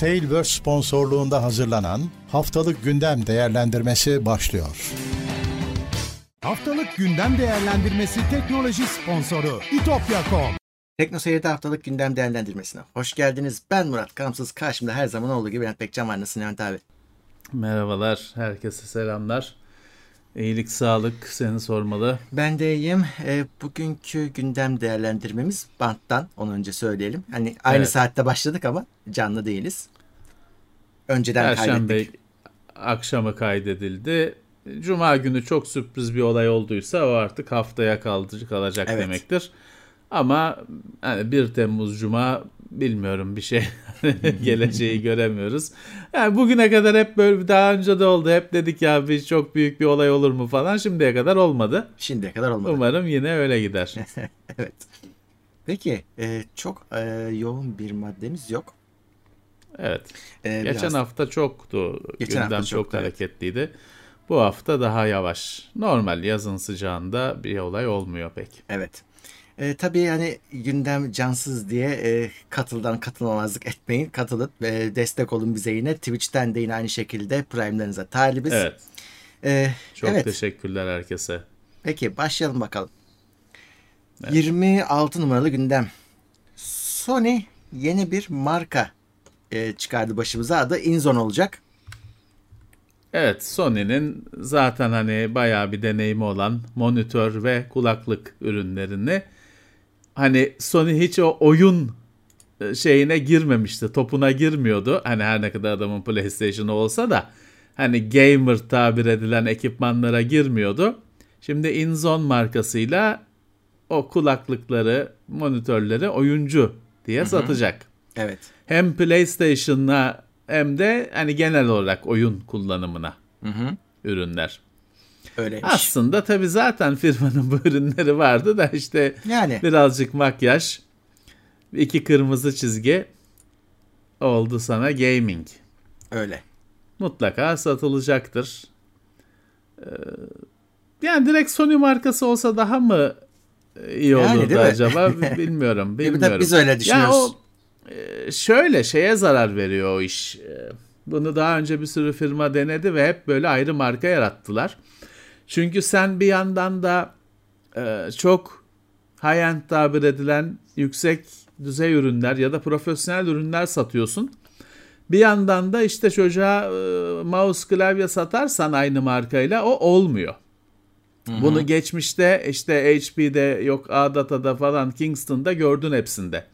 Tailverse sponsorluğunda hazırlanan Haftalık Gündem Değerlendirmesi başlıyor. Haftalık Gündem Değerlendirmesi teknoloji sponsoru itopya.com Tekno Seyir'de haftalık gündem değerlendirmesine. Hoş geldiniz. Ben Murat Kamsız. Karşımda her zaman olduğu gibi Levent Bekcan var. Nasılsın Levent abi? Merhabalar. Herkese selamlar. İyilik, sağlık seni sormalı. Ben de iyiyim. E, bugünkü gündem değerlendirmemiz banttan. Onu önce söyleyelim. Hani aynı evet. saatte başladık ama canlı değiliz. Önceden Perşembe kaydettik. akşamı kaydedildi. Cuma günü çok sürpriz bir olay olduysa o artık haftaya kalıcı kalacak evet. demektir. Ama hani 1 Temmuz Cuma bilmiyorum bir şey geleceği göremiyoruz. Yani bugüne kadar hep böyle daha önce de oldu. Hep dedik ya bir çok büyük bir olay olur mu falan. Şimdiye kadar olmadı. Şimdiye kadar olmadı. Umarım yine öyle gider. evet. Peki e, çok e, yoğun bir maddemiz yok. Evet. Ee, Geçen biraz... hafta çoktu. Geçen Gündem hafta çok çoktu, hareketliydi. Evet. Bu hafta daha yavaş. Normal yazın sıcağında bir olay olmuyor pek. Evet. E, tabii hani gündem cansız diye e, katıldan katılmamazlık etmeyin. Katılıp e, destek olun bize yine. Twitch'ten de yine aynı şekilde Prime'larınıza talibiz. Evet. E, Çok evet. teşekkürler herkese. Peki başlayalım bakalım. Evet. 26 numaralı gündem. Sony yeni bir marka e, çıkardı başımıza. Adı Inzon olacak. Evet Sony'nin zaten hani bayağı bir deneyimi olan monitör ve kulaklık ürünlerini hani Sony hiç o oyun e, şeyine girmemişti. Topuna girmiyordu. Hani her ne kadar adamın PlayStation'ı olsa da hani gamer tabir edilen ekipmanlara girmiyordu. Şimdi InZone markasıyla o kulaklıkları, monitörleri oyuncu diye Hı-hı. satacak. Evet. Hem PlayStation'la hem de hani genel olarak oyun kullanımına Hı-hı. ürünler. Öyleymiş. Aslında tabii zaten firmanın bu ürünleri vardı da işte yani. birazcık makyaj, iki kırmızı çizgi oldu sana gaming. Öyle. Mutlaka satılacaktır. Ee, yani direkt Sony markası olsa daha mı iyi olurdu yani, acaba bilmiyorum. bilmiyorum. biz öyle düşünüyoruz. Ya o e, şöyle şeye zarar veriyor o iş. E, bunu daha önce bir sürü firma denedi ve hep böyle ayrı marka yarattılar. Çünkü sen bir yandan da e, çok high-end tabir edilen yüksek düzey ürünler ya da profesyonel ürünler satıyorsun. Bir yandan da işte çocuğa e, mouse klavye satarsan aynı markayla o olmuyor. Hı-hı. Bunu geçmişte işte HP'de yok A-Data'da falan Kingston'da gördün hepsinde.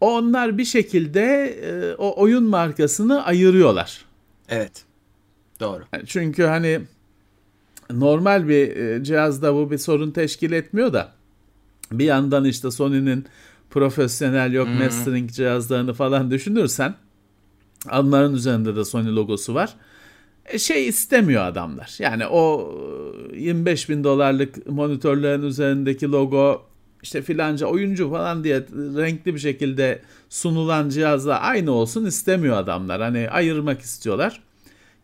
Onlar bir şekilde e, o oyun markasını ayırıyorlar. Evet. Doğru. Çünkü hani normal bir e, cihazda bu bir sorun teşkil etmiyor da bir yandan işte Sony'nin profesyonel yok hmm. mastering cihazlarını falan düşünürsen onların üzerinde de Sony logosu var. E, şey istemiyor adamlar. Yani o 25 bin dolarlık monitörlerin üzerindeki logo işte filanca oyuncu falan diye renkli bir şekilde sunulan cihazla aynı olsun istemiyor adamlar. Hani ayırmak istiyorlar.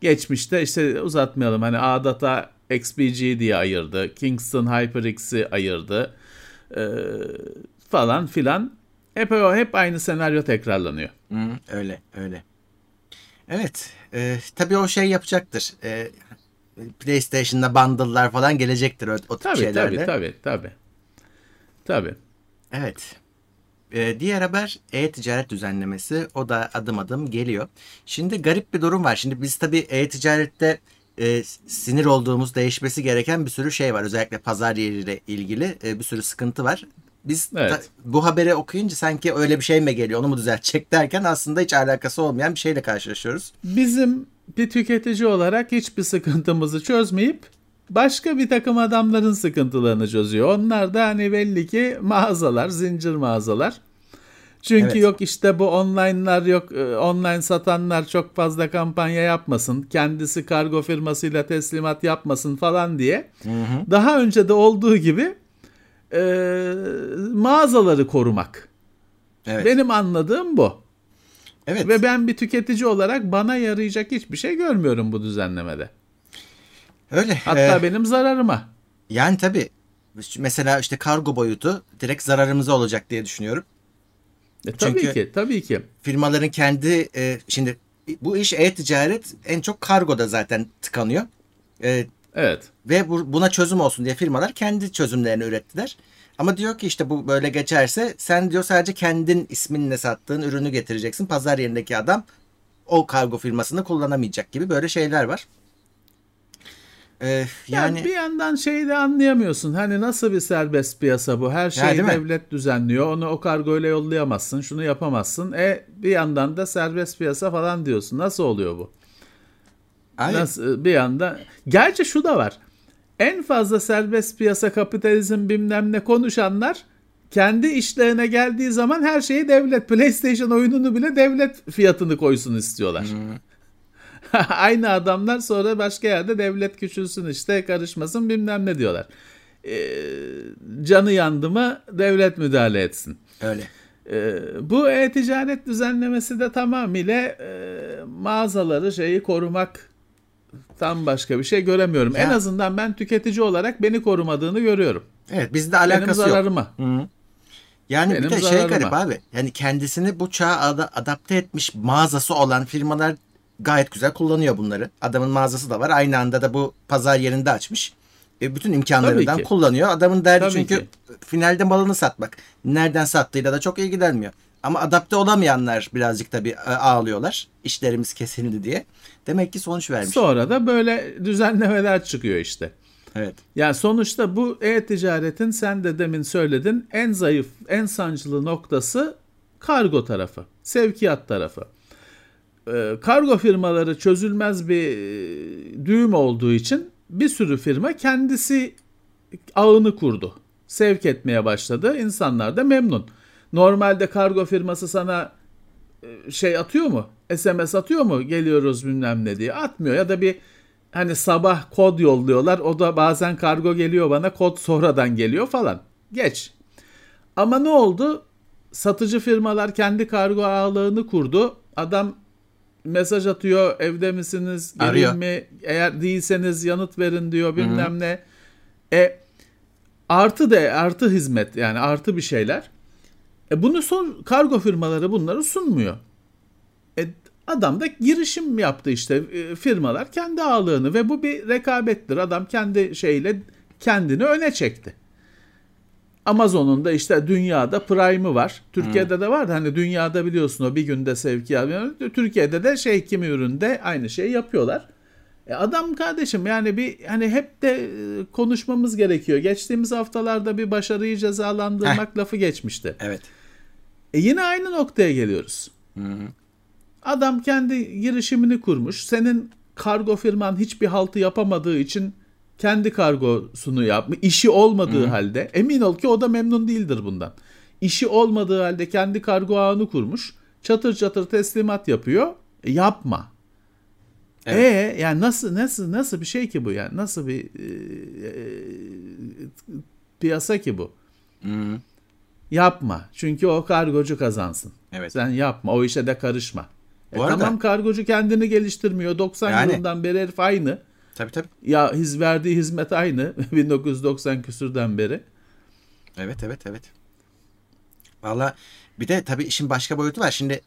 Geçmişte işte uzatmayalım hani A-Data XPG diye ayırdı. Kingston HyperX'i ayırdı. Ee, falan filan. Hep hep aynı senaryo tekrarlanıyor. Hı, öyle öyle. Evet. E, tabii o şey yapacaktır. E, PlayStation'da bundle'lar falan gelecektir o, o tip tabii, şeylerle. Tabii tabii tabii. Tabii. Evet. Ee, diğer haber e-ticaret düzenlemesi. O da adım adım geliyor. Şimdi garip bir durum var. Şimdi biz tabii e-ticarette e, sinir olduğumuz değişmesi gereken bir sürü şey var. Özellikle pazar yeriyle ilgili e, bir sürü sıkıntı var. Biz evet. ta, bu haberi okuyunca sanki öyle bir şey mi geliyor onu mu düzeltecek derken aslında hiç alakası olmayan bir şeyle karşılaşıyoruz. Bizim bir tüketici olarak hiçbir sıkıntımızı çözmeyip başka bir takım adamların sıkıntılarını çözüyor. Onlar da hani belli ki mağazalar, zincir mağazalar. Çünkü evet. yok işte bu online'lar yok e, online satanlar çok fazla kampanya yapmasın. Kendisi kargo firmasıyla teslimat yapmasın falan diye. Hı hı. Daha önce de olduğu gibi e, mağazaları korumak. Evet. Benim anladığım bu. Evet. Ve ben bir tüketici olarak bana yarayacak hiçbir şey görmüyorum bu düzenlemede. Öyle. Hatta ee, benim zararıma. Yani tabii mesela işte kargo boyutu direkt zararımıza olacak diye düşünüyorum. E, tabii Çünkü- ki, tabii ki. Firmaların kendi e, şimdi bu iş e-ticaret en çok kargoda zaten tıkanıyor. E, Evet. Ve bu- buna çözüm olsun diye firmalar kendi çözümlerini ürettiler. Ama diyor ki işte bu böyle geçerse sen diyor sadece kendin isminle sattığın ürünü getireceksin. Pazar yerindeki adam o kargo firmasını kullanamayacak gibi böyle şeyler var. Ee, Yani, yani bir yandan şeyi de anlayamıyorsun. Hani nasıl bir serbest piyasa bu? Her şeyi mi? devlet düzenliyor. Onu o kargoyla yollayamazsın. Şunu yapamazsın. E bir yandan da serbest piyasa falan diyorsun. Nasıl oluyor bu? Abi, Nasıl bir yanda gerçi şu da var. En fazla serbest piyasa kapitalizm bilmem ne konuşanlar kendi işlerine geldiği zaman her şeyi devlet PlayStation oyununu bile devlet fiyatını koysun istiyorlar. Aynı adamlar sonra başka yerde devlet küçülsün işte karışmasın bilmem ne diyorlar. Ee, canı yandı mı devlet müdahale etsin. öyle. Ee, bu e-ticaret düzenlemesi de tamamıyla e, mağazaları şeyi korumak tam başka bir şey göremiyorum. Ya. En azından ben tüketici olarak beni korumadığını görüyorum. Evet bizde Benim alakası yok. zararıma. Yani Benim bir de şey zararıma. garip abi. Yani kendisini bu çağa ada- adapte etmiş mağazası olan firmalar gayet güzel kullanıyor bunları. Adamın mağazası da var. Aynı anda da bu pazar yerinde açmış. E, bütün imkanlarından kullanıyor. Adamın derdi Tabii çünkü ki. finalde malını satmak. Nereden sattığıyla da çok ilgilenmiyor. Ama adapte olamayanlar birazcık tabii e, ağlıyorlar. İşlerimiz kesildi diye. Demek ki sonuç vermiş. Sonra da böyle düzenlemeler çıkıyor işte. Evet. Yani sonuçta bu e-ticaretin sen de demin söyledin en zayıf, en sancılı noktası kargo tarafı, sevkiyat tarafı. Ee, kargo firmaları çözülmez bir e, düğüm olduğu için bir sürü firma kendisi ağını kurdu. Sevk etmeye başladı. İnsanlar da memnun. Normalde kargo firması sana e, şey atıyor mu? SMS atıyor mu? Geliyoruz bilmem ne diye. Atmıyor ya da bir hani sabah kod yolluyorlar. O da bazen kargo geliyor bana kod sonradan geliyor falan. Geç. Ama ne oldu? Satıcı firmalar kendi kargo ağlarını kurdu. Adam mesaj atıyor evde misiniz Arıyor. mi eğer değilseniz yanıt verin diyor bilmem ne. E artı de artı hizmet yani artı bir şeyler. E bunu son kargo firmaları bunları sunmuyor. E adam da girişim yaptı işte e, firmalar kendi ağırlığını ve bu bir rekabettir. Adam kendi şeyle kendini öne çekti. Amazon'un da işte dünyada Prime'ı var. Türkiye'de de var da hani dünyada biliyorsun o bir günde sevkiyat. Türkiye'de de şey kimi üründe aynı şeyi yapıyorlar. E adam kardeşim yani bir hani hep de e, konuşmamız gerekiyor. Geçtiğimiz haftalarda bir başarıyı cezalandırmak lafı geçmişti. Evet. E yine aynı noktaya geliyoruz. Adam kendi girişimini kurmuş. Senin kargo firman hiçbir haltı yapamadığı için kendi kargosunu yapmış. İşi olmadığı halde emin ol ki o da memnun değildir bundan. İşi olmadığı halde kendi kargo ağını kurmuş. Çatır çatır teslimat yapıyor. E, yapma. Evet. E yani nasıl nasıl nasıl bir şey ki bu yani? Nasıl bir e, e, piyasa ki bu? Hı. Yapma. Çünkü o kargocu kazansın. Evet. Sen yapma. O işe de karışma. E arada- tamam kargocu kendini geliştirmiyor. 90 Yani. yılından beri herif aynı. Tabii tabii. Ya his verdiği hizmet aynı. 1990 küsürden beri. Evet evet evet. Valla bir de tabii işin başka boyutu var. Şimdi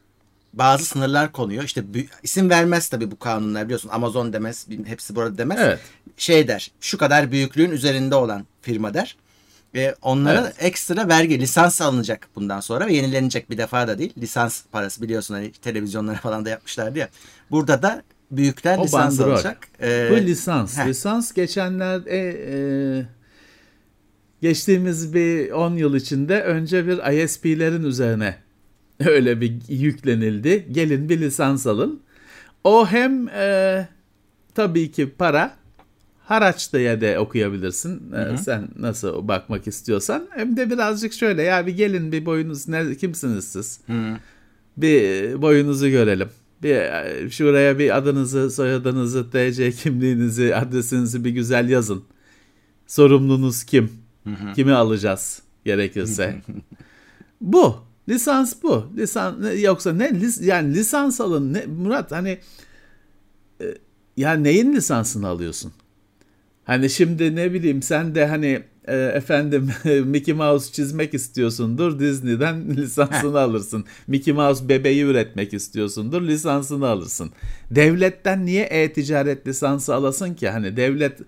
bazı sınırlar konuyor. İşte isim vermez tabii bu kanunlar biliyorsun. Amazon demez. Hepsi burada demez. Evet. Şey der. Şu kadar büyüklüğün üzerinde olan firma der. Ve onlara Evet. ekstra vergi, lisans alınacak bundan sonra ve yenilenecek bir defa da değil. Lisans parası biliyorsun hani televizyonlara falan da yapmışlardı ya. Burada da büyükler O lisans bandrol. alacak. Ee, Bu lisans. heh. Lisans geçenlerde e, geçtiğimiz bir 10 yıl içinde önce bir ISP'lerin üzerine öyle bir yüklenildi. Gelin bir lisans alın. O hem e, tabii ki para haraç diye de okuyabilirsin. E, sen nasıl bakmak istiyorsan. Hem de birazcık şöyle ya bir gelin bir boyunuz ne kimsiniz siz? Hı. bir boyunuzu görelim. Bir e, şuraya bir adınızı, soyadınızı, TC kimliğinizi, adresinizi bir güzel yazın. Sorumlunuz kim? Kimi alacağız gerekirse? bu. Lisans bu. Lisan ne- yoksa ne lis- yani lisans alın ne Murat hani e, ya neyin lisansını alıyorsun? Hani şimdi ne bileyim sen de hani e, efendim Mickey Mouse çizmek istiyorsundur Disney'den lisansını alırsın. Mickey Mouse bebeği üretmek istiyorsundur lisansını alırsın. Devletten niye e-ticaret lisansı alasın ki? Hani devlet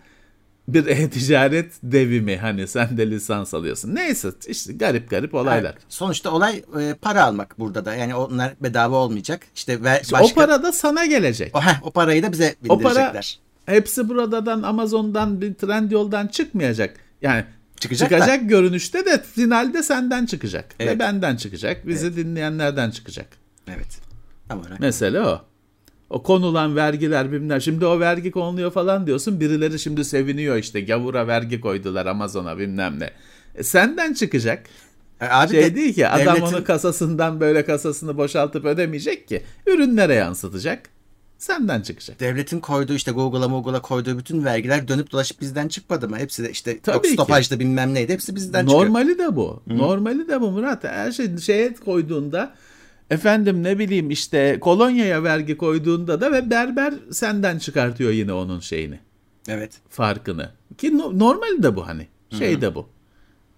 bir e-ticaret devi mi? Hani sen de lisans alıyorsun. Neyse işte garip garip olaylar. Evet. Sonuçta olay e, para almak burada da. Yani onlar bedava olmayacak. İşte, İşte başka... O para da sana gelecek. o, heh, o parayı da bize O para bindirecekler. hepsi buradan Amazon'dan bir Trendyol'dan çıkmayacak. Yani Çıkacak çıkacak, da. görünüşte de finalde senden çıkacak. Ve Evet. benden çıkacak. Bizi dinleyenlerden çıkacak. Evet. Tam olarak. Mesele o. O konulan vergiler bilmem. Şimdi o vergi konuluyor falan diyorsun. Birileri şimdi seviniyor işte. Gavura vergi koydular Amazon'a bilmem ne. E, senden çıkacak. E, Abi Şey de- değil ki adam devletin- onu kasasından böyle kasasını boşaltıp ödemeyecek ki. Ürünlere yansıtacak. Senden çıkacak. devletin koyduğu işte Google'a Google'a koyduğu bütün vergiler dönüp dolaşıp bizden çıkmadı mı? Hepsi de işte Tabii yok ki. stopajda bilmem neydi. Hepsi bizden çıkıyor. Normali de bu. Normali de bu Murat. Her şey şeye koyduğunda efendim ne bileyim işte kolonyaya vergi koyduğunda da ve berber senden çıkartıyor yine onun şeyini. Evet. farkını. Ki no- normali de bu hani. Şey de bu.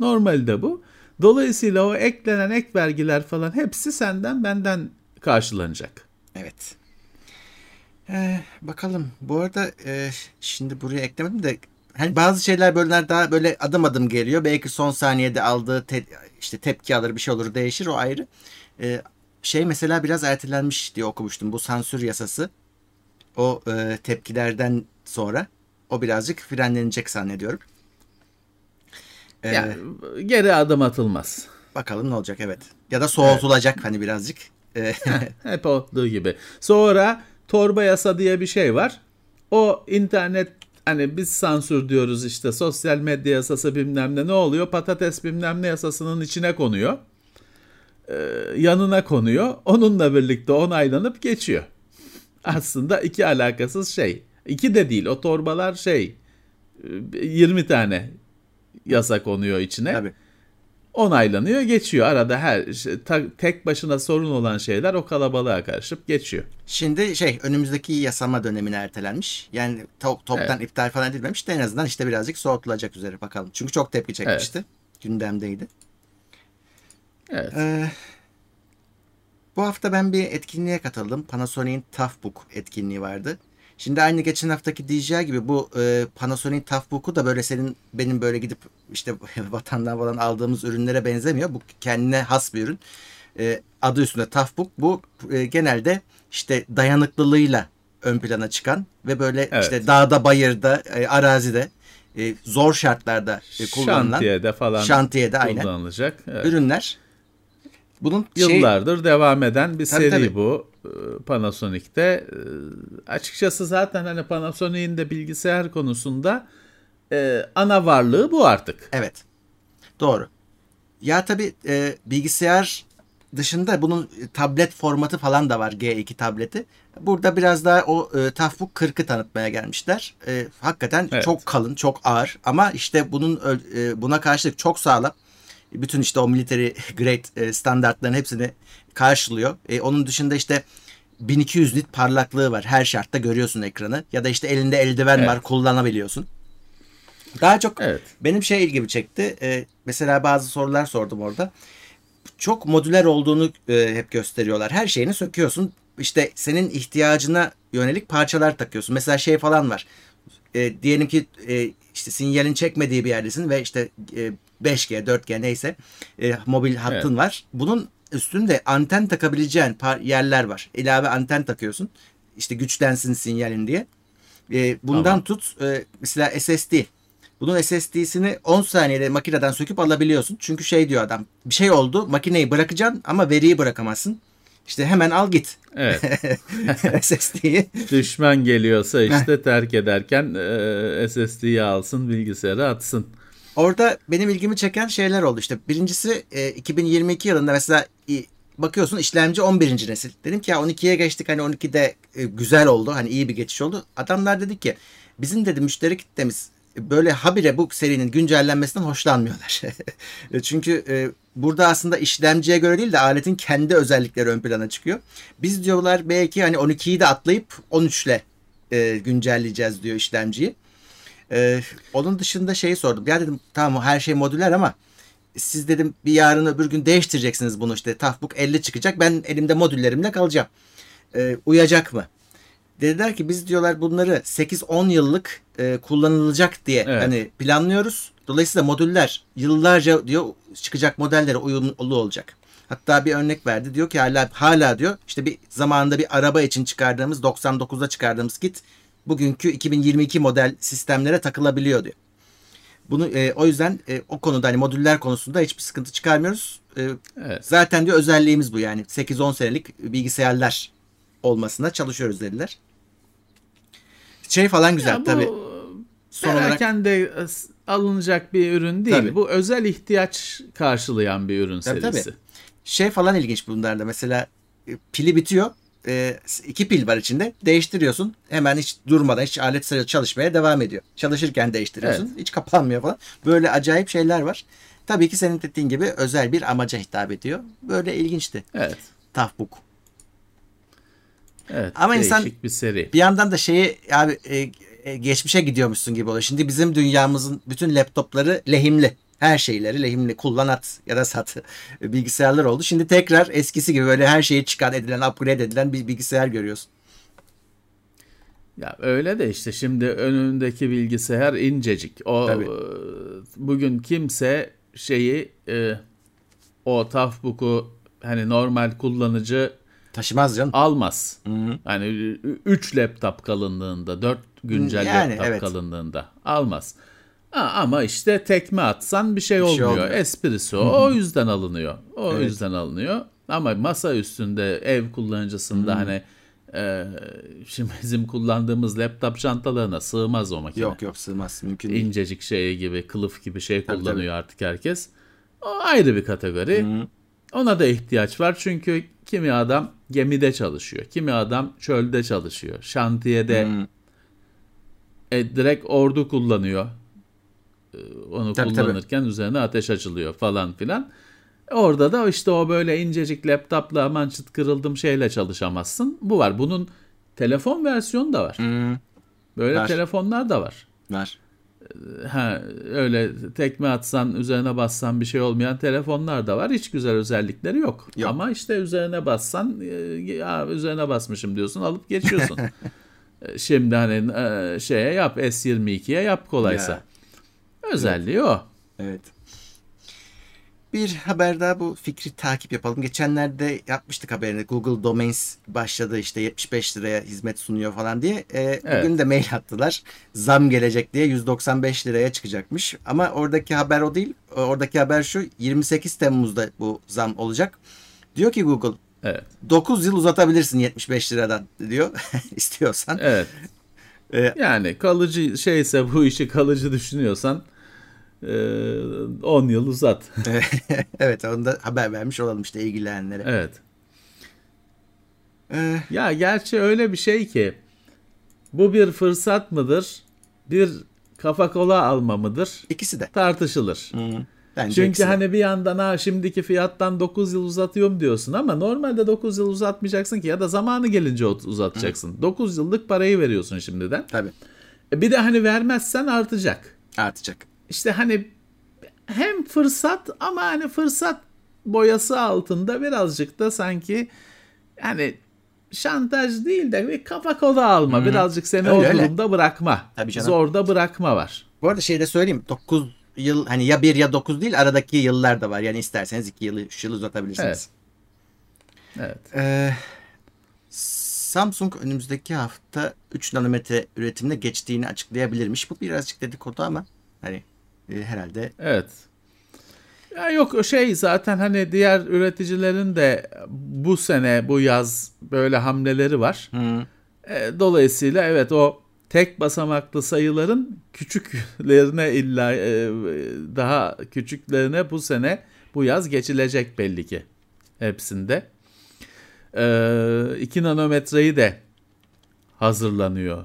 Normali de bu. Dolayısıyla o eklenen ek vergiler falan hepsi senden benden karşılanacak. Evet. Ee, bakalım. Bu arada e, şimdi buraya eklemedim de hani bazı şeyler böyle daha böyle adım adım geliyor. Belki son saniyede aldığı te- işte tepki alır bir şey olur değişir o ayrı. Ee, şey mesela biraz ertelenmiş diye okumuştum. Bu sansür yasası. O e, tepkilerden sonra o birazcık frenlenecek zannediyorum. Ee, Yani geri adım atılmaz. Bakalım ne olacak evet. Ya da soğutulacak hani birazcık. Hep olduğu gibi. Sonra torba yasa diye bir şey var. O internet hani biz sansür diyoruz işte sosyal medya yasası bilmem ne ne oluyor? Patates bilmem ne yasasının içine konuyor. Ee, yanına konuyor. Onunla birlikte onaylanıp geçiyor. Aslında iki alakasız şey. İki de değil. O torbalar şey e, 20 tane yasa konuyor içine tabii. Onaylanıyor geçiyor. Arada her şey- ta- tek başına sorun olan şeyler o kalabalığa karışıp geçiyor. Şimdi şey önümüzdeki yasama dönemine ertelenmiş. Yani to- toptan iptal falan edilmemiş de en azından işte birazcık soğutulacak üzere bakalım. Çünkü çok tepki çekmişti. Gündemdeydi. Evet. Ee, bu hafta ben bir etkinliğe katıldım. Panasonic'in Toughbook etkinliği vardı. Şimdi aynı geçen haftaki DJI gibi bu e, Panasonic'in Toughbook'u da böyle senin benim böyle gidip işte vatandan falan aldığımız ürünlere benzemiyor. Bu kendine has bir ürün. E, adı üstünde Toughbook. Bu e, genelde işte dayanıklılığıyla ön plana çıkan ve böyle Evet. işte dağda, bayırda, e, arazide e, zor şartlarda e, kullanılan Şantiyede falan şantiyede aynen kullanılacak. Evet. ürünler. Bunun şey, Yıllardır devam eden bir Tabii, seri tabii. bu e, Panasonic'te. E, Açıkçası zaten hani Panasonic'in de bilgisayar konusunda e, ana varlığı bu artık. Evet. Doğru. Ya tabii e, bilgisayar dışında bunun tablet formatı falan da var G2 tableti. Burada biraz daha o e, Toughbook 40'ı tanıtmaya gelmişler. E, hakikaten Evet. çok kalın, çok ağır ama işte bunun e, buna karşılık çok sağlam. Bütün işte o military grade e, standartların hepsini karşılıyor. E, onun dışında işte 1200 nit parlaklığı var. Her şartta görüyorsun ekranı. Ya da işte elinde eldiven Evet. var kullanabiliyorsun. Daha çok Evet. benim şey ilgimi çekti. Ee, mesela bazı sorular sordum orada. Çok modüler olduğunu e, hep gösteriyorlar. Her şeyini söküyorsun. İşte senin ihtiyacına yönelik parçalar takıyorsun. Mesela şey falan var. E, diyelim ki e, işte sinyalin çekmediği bir yerdesin ve işte e, 5G, 4G neyse e, mobil hattın Evet. var. Bunun üstünde anten takabileceğin yerler var. İlave anten takıyorsun. İşte güçlensin sinyalin diye. E, bundan Tamam. tut e, mesela SSD. Bunun SSD'sini 10 saniyede makineden söküp alabiliyorsun. Çünkü şey diyor adam. Bir şey oldu makineyi bırakacaksın ama veriyi bırakamazsın. İşte hemen al git Evet. SSD'yi. Düşman geliyorsa işte terk ederken e, SSD'yi alsın bilgisayara atsın. Orada benim ilgimi çeken şeyler oldu. İşte birincisi e, 2022 yılında mesela bakıyorsun işlemci 11. nesil. Dedim ki ya 12'ye geçtik hani 12'de e, güzel oldu. Hani iyi bir geçiş oldu. Adamlar dedi ki bizim dedi müşteri kitlemiz böyle habire bu serinin güncellenmesinden hoşlanmıyorlar. Çünkü e, burada aslında işlemciye göre değil de aletin kendi özellikleri ön plana çıkıyor. Biz diyorlar belki hani 12'yi de atlayıp 13 ile e, güncelleyeceğiz diyor işlemciyi. Ee, onun dışında şeyi sordum. Ya dedim tamam her şey modüler ama siz dedim bir yarın öbür gün değiştireceksiniz bunu işte. Toughbook 50 çıkacak. Ben elimde modüllerimle kalacağım. Ee, uyacak mı? Dediler ki biz diyorlar bunları 8-10 yıllık e, kullanılacak diye Evet. hani planlıyoruz. Dolayısıyla modüller yıllarca diyor çıkacak modellere uyumlu olacak. Hatta bir örnek verdi. Diyor ki hala hala diyor işte bir zamanında bir araba için çıkardığımız 99'da çıkardığımız kit bugünkü 2022 model sistemlere takılabiliyor diyor. Bunu e, o yüzden e, o konuda hani modüller konusunda hiçbir sıkıntı çıkarmıyoruz. E, Evet. Zaten diyor özelliğimiz bu yani 8-10 senelik bilgisayarlar olmasına çalışıyoruz dediler. Şey falan güzel Ya bu tabii. Son olarak de alınacak bir ürün değil. Tabii. Bu özel ihtiyaç karşılayan bir ürün Tabii, serisi. tabii. şey falan ilginç bunlarda. Mesela e, pili bitiyor. E, iki pil var içinde. Değiştiriyorsun. Hemen hiç durmadan hiç alet çalışmaya devam ediyor. Çalışırken değiştiriyorsun. Hiç kapanmıyor falan. Böyle acayip şeyler var. Tabii ki senin dediğin gibi özel bir amaca hitap ediyor. Böyle ilginçti. Evet. Toughbook. Evet. Ama insan- bir seri. Bir yandan da şeyi abi e, e, geçmişe gidiyormuşsun gibi oluyor. Şimdi bizim dünyamızın bütün laptopları lehimli. Her şeyleri lehimli. Kullan at ya da sat e, bilgisayarlar oldu. Şimdi tekrar eskisi gibi böyle her şeyi çıkan edilen, upgrade edilen bir bilgisayar görüyorsun. Ya öyle de işte şimdi önündeki bilgisayar incecik. O Tabii. e, bugün kimse şeyi e, o Toughbook'u hani normal kullanıcı Taşımaz canım. almaz. Hı-hı. Hani 3 laptop kalınlığında, 4 güncel Yani, laptop evet. kalınlığında almaz. Ha, ama işte tekme atsan bir şey Bir şey olmuyor. olmuyor. Esprisi o. O yüzden alınıyor. O Evet. yüzden alınıyor. Ama masa üstünde ev kullanıcısında hani e, şimdi bizim kullandığımız laptop çantalarına sığmaz o makine. Yok yok sığmaz. Mümkün değil. İncecik şey gibi, kılıf gibi şey Tabii, kullanıyor artık herkes. O ayrı bir kategori. Hı-hı. Ona da ihtiyaç var çünkü kimi adam gemide çalışıyor, kimi adam çölde çalışıyor, şantiyede Hı. e, direkt ordu kullanıyor. E, Onu Tabii, kullanırken üzerine ateş açılıyor falan filan. Orada da işte o böyle incecik laptopla aman çıt kırıldım şeyle çalışamazsın. Bu var. Bunun telefon versiyonu da var. Hı. Böyle Var. telefonlar da var. Var. Ha, öyle tekme atsan üzerine bassan bir şey olmayan telefonlar da var. Hiç güzel özellikleri yok. Yok. Ama işte üzerine bassan e, ya üzerine basmışım diyorsun alıp geçiyorsun. E, Şimdi hani e, şeye yap S22'ye yap kolaysa. Ya. Özelliği o. Evet. Bir haber daha bu fikri takip yapalım. Geçenlerde yapmıştık haberini. Google Domains başladı işte 75 liraya hizmet sunuyor falan diye. Ee, Bugün de mail attılar. Zam gelecek diye 195 liraya çıkacakmış. Ama oradaki haber o değil. Oradaki haber şu 28 Temmuz'da bu zam olacak. Diyor ki Google Evet. 9 yıl uzatabilirsin 75 liradan diyor istiyorsan. Evet. Ee, Yani kalıcı şeyse bu işi kalıcı düşünüyorsan 10 yıl uzat. evet onu da haber vermiş olalım işte ilgilenenlere. evet. Ee, Ya gerçi öyle bir şey ki bu bir fırsat mıdır? Bir kafa kola alma mıdır? ikisi de. Tartışılır. Hı. Bence Çünkü ikisi hani bir yandan ha şimdiki fiyattan 9 yıl uzatıyorum diyorsun ama normalde 9 yıl uzatmayacaksın ki ya da zamanı gelince uzatacaksın. 9 yıllık parayı veriyorsun şimdiden. Tabii E bir de hani vermezsen artacak. artacak. İşte hani hem fırsat ama hani fırsat boyası altında birazcık da sanki hani şantaj değil de bir kafa kola alma. Birazcık seni Öyle, o öyle. durumda bırakma. Tabii canım. Zorda bırakma var. Bu arada şey de söyleyeyim. 9 yıl hani ya 1 ya 9 değil aradaki yıllar da var. Yani isterseniz 2 yılı 3 yıl uzatabilirsiniz. Evet. Ee, Samsung önümüzdeki hafta 3 nanometre üretimine geçtiğini açıklayabilirmiş. Bu birazcık dedikodu ama hani e, herhalde Evet. Ya yok şey zaten hani diğer üreticilerin de bu sene bu yaz böyle hamleleri var. hı, E, dolayısıyla evet o tek basamaklı sayıların küçüklerine illa e, daha küçüklerine bu sene bu yaz geçilecek belli ki hepsinde. E, 2 nanometreyi de hazırlanıyor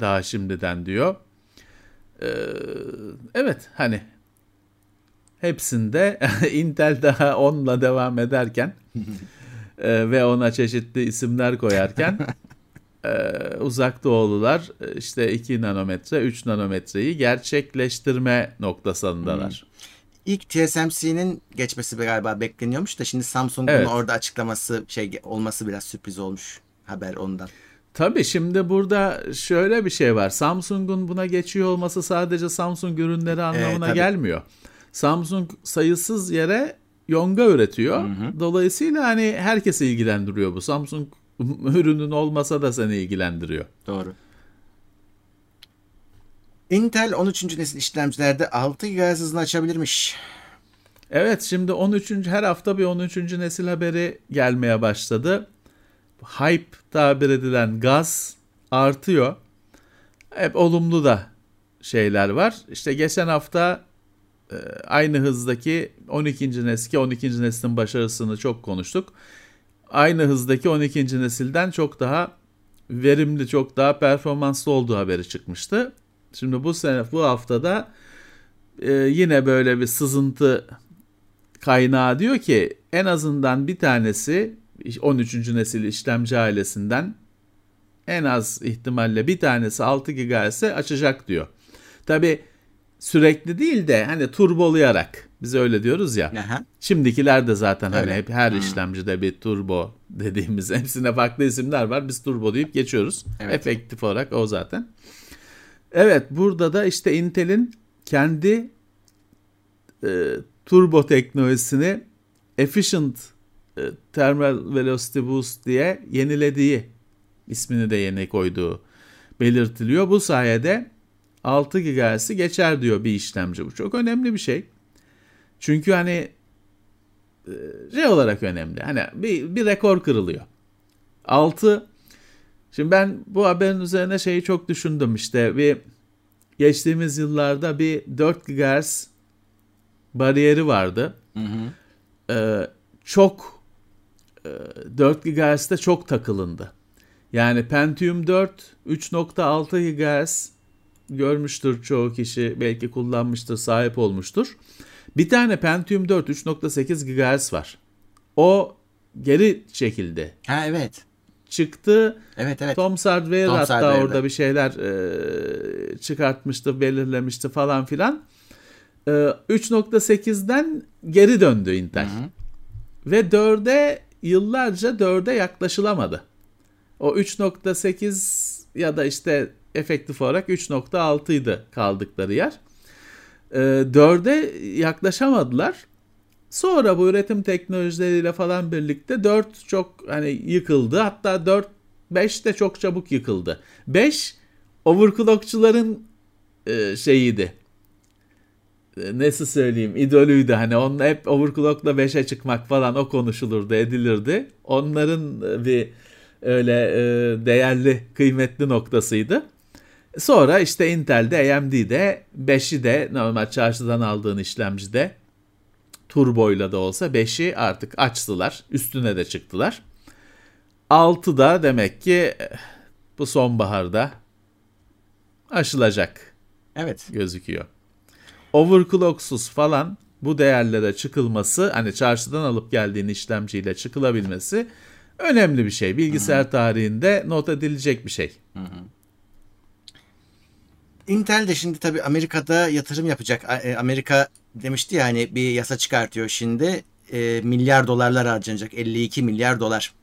daha şimdiden diyor. E, evet hani hepsinde Intel daha 10'la devam ederken e, ve ona çeşitli isimler koyarken e, uzak doğulular e, işte 2 nanometre 3 nanometreyi gerçekleştirme noktasındalar. İlk TSMC'nin geçmesi galiba bekleniyormuş da şimdi Samsung'un Evet. orada açıklaması şey olması biraz sürpriz olmuş haber ondan. Tabii şimdi burada şöyle bir şey var. Samsung'un buna geçiyor olması sadece Samsung ürünleri anlamına tabii. gelmiyor. Samsung sayısız yere yonga üretiyor. Dolayısıyla hani herkesi ilgilendiriyor bu. Samsung ürünün olmasa da seni ilgilendiriyor. Doğru. Intel 13. nesil işlemcilerde 6 GHz hızını açabilirmiş. Evet şimdi 13. her hafta bir 13. nesil haberi gelmeye başladı. Hype tabir edilen gaz artıyor. Hep olumlu da şeyler var. İşte geçen hafta e, aynı hızdaki 12. nesil ki 12. neslin başarısını çok konuştuk. Aynı hızdaki 12. nesilden çok daha verimli, çok daha performanslı olduğu haberi çıkmıştı. Şimdi bu sene bu haftada e, yine böyle bir sızıntı kaynağı diyor ki en azından bir tanesi 13. nesil işlemci ailesinden en az ihtimalle bir tanesi 6 GHz'e açacak diyor. Tabi sürekli değil de hani turbolayarak biz öyle diyoruz ya. Aha. Şimdikiler de zaten hani Öyle. hep her işlemcide bir turbo dediğimiz hepsine farklı isimler var. Biz turbo deyip geçiyoruz. Evet. Efektif olarak o zaten. Evet burada da işte Intel'in kendi e, turbo teknolojisini Efficient Thermal Velocity Boost diye yenilediği ismini de yeni koyduğu belirtiliyor. Bu sayede 6 GHz'i geçer diyor bir işlemci. Bu çok önemli bir şey. Çünkü hani e, şey olarak önemli. Hani bir, bir rekor kırılıyor. 6 Şimdi ben bu haberin üzerine şeyi çok düşündüm işte bir geçtiğimiz yıllarda bir 4 GHz bariyeri vardı. Ee, çok e, 4 GHz'de çok takılındı. Yani Pentium 4 3.6 GHz görmüştür çoğu kişi belki kullanmıştır sahip olmuştur. Bir tane Pentium 4 3.8 GHz var. O geri çekildi. Ha evet. Çıktı. Evet evet. Tom Hardware Tom hatta Hardware'da. orada bir şeyler e, çıkartmıştı, belirlemişti falan filan. E, 3.8'den geri döndü Intel. Ve 4'e yıllarca 4'e yaklaşılamadı. O 3.8 ya da işte efektif olarak 3.6 idi kaldıkları yer. E, 4'e yaklaşamadılar. Sonra bu üretim teknolojileriyle falan birlikte 4 çok hani yıkıldı. Hatta 4 5 de çok çabuk yıkıldı. 5 overclockçuların e, şeyiydi. E, Nasıl söyleyeyim idolüydü hani onun hep overclockla 5'e çıkmak falan o konuşulurdu edilirdi. Onların e, bir öyle e, değerli kıymetli noktasıydı. Sonra işte Intel'de AMD'de 5'i de normal çarşıdan aldığın işlemcide turboyla da olsa 5'i artık açtılar. Üstüne de çıktılar. 6 da demek ki eh, bu sonbaharda aşılacak Evet. gözüküyor. Overclocksuz falan bu değerlere çıkılması hani çarşıdan alıp geldiğin işlemciyle çıkılabilmesi önemli bir şey. Bilgisayar tarihinde not edilecek bir şey. Intel de şimdi tabii Amerika'da yatırım yapacak. E, Amerika demişti ya hani bir yasa çıkartıyor şimdi. E, milyar dolarlar harcanacak. 52 milyar dolar.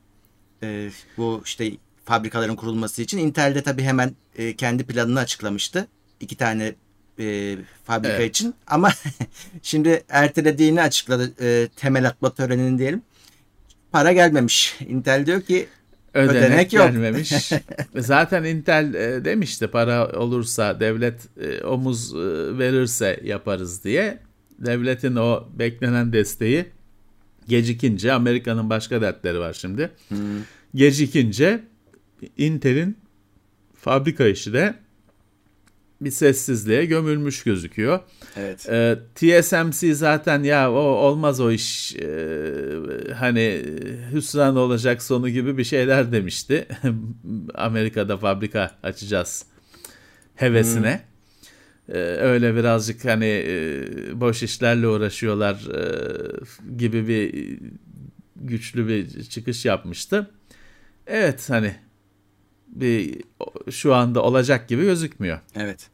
E, bu işte fabrikaların kurulması için. Intel de tabii hemen e, kendi planını açıklamıştı. İki tane e, fabrika Evet. için. Ama şimdi ertelediğini açıkladı e, temel atma töreninin diyelim. Para gelmemiş. Intel diyor ki Ödenek, Ödenek yok. gelmemiş. Zaten Intel e, demişti para olursa devlet e, omuz e, verirse yaparız diye. Devletin o beklenen desteği gecikince Amerika'nın başka dertleri var şimdi. Gecikince Intel'in fabrika işi de bir sessizliğe gömülmüş gözüküyor. evet. Ee, TSMC zaten ya o olmaz o iş ee, hani hüsran olacak sonu gibi bir şeyler demişti. Amerika'da fabrika açacağız hevesine. Ee, öyle birazcık hani e, boş işlerle uğraşıyorlar e, gibi bir güçlü bir çıkış yapmıştı. Evet hani bir şu anda olacak gibi gözükmüyor. Evet.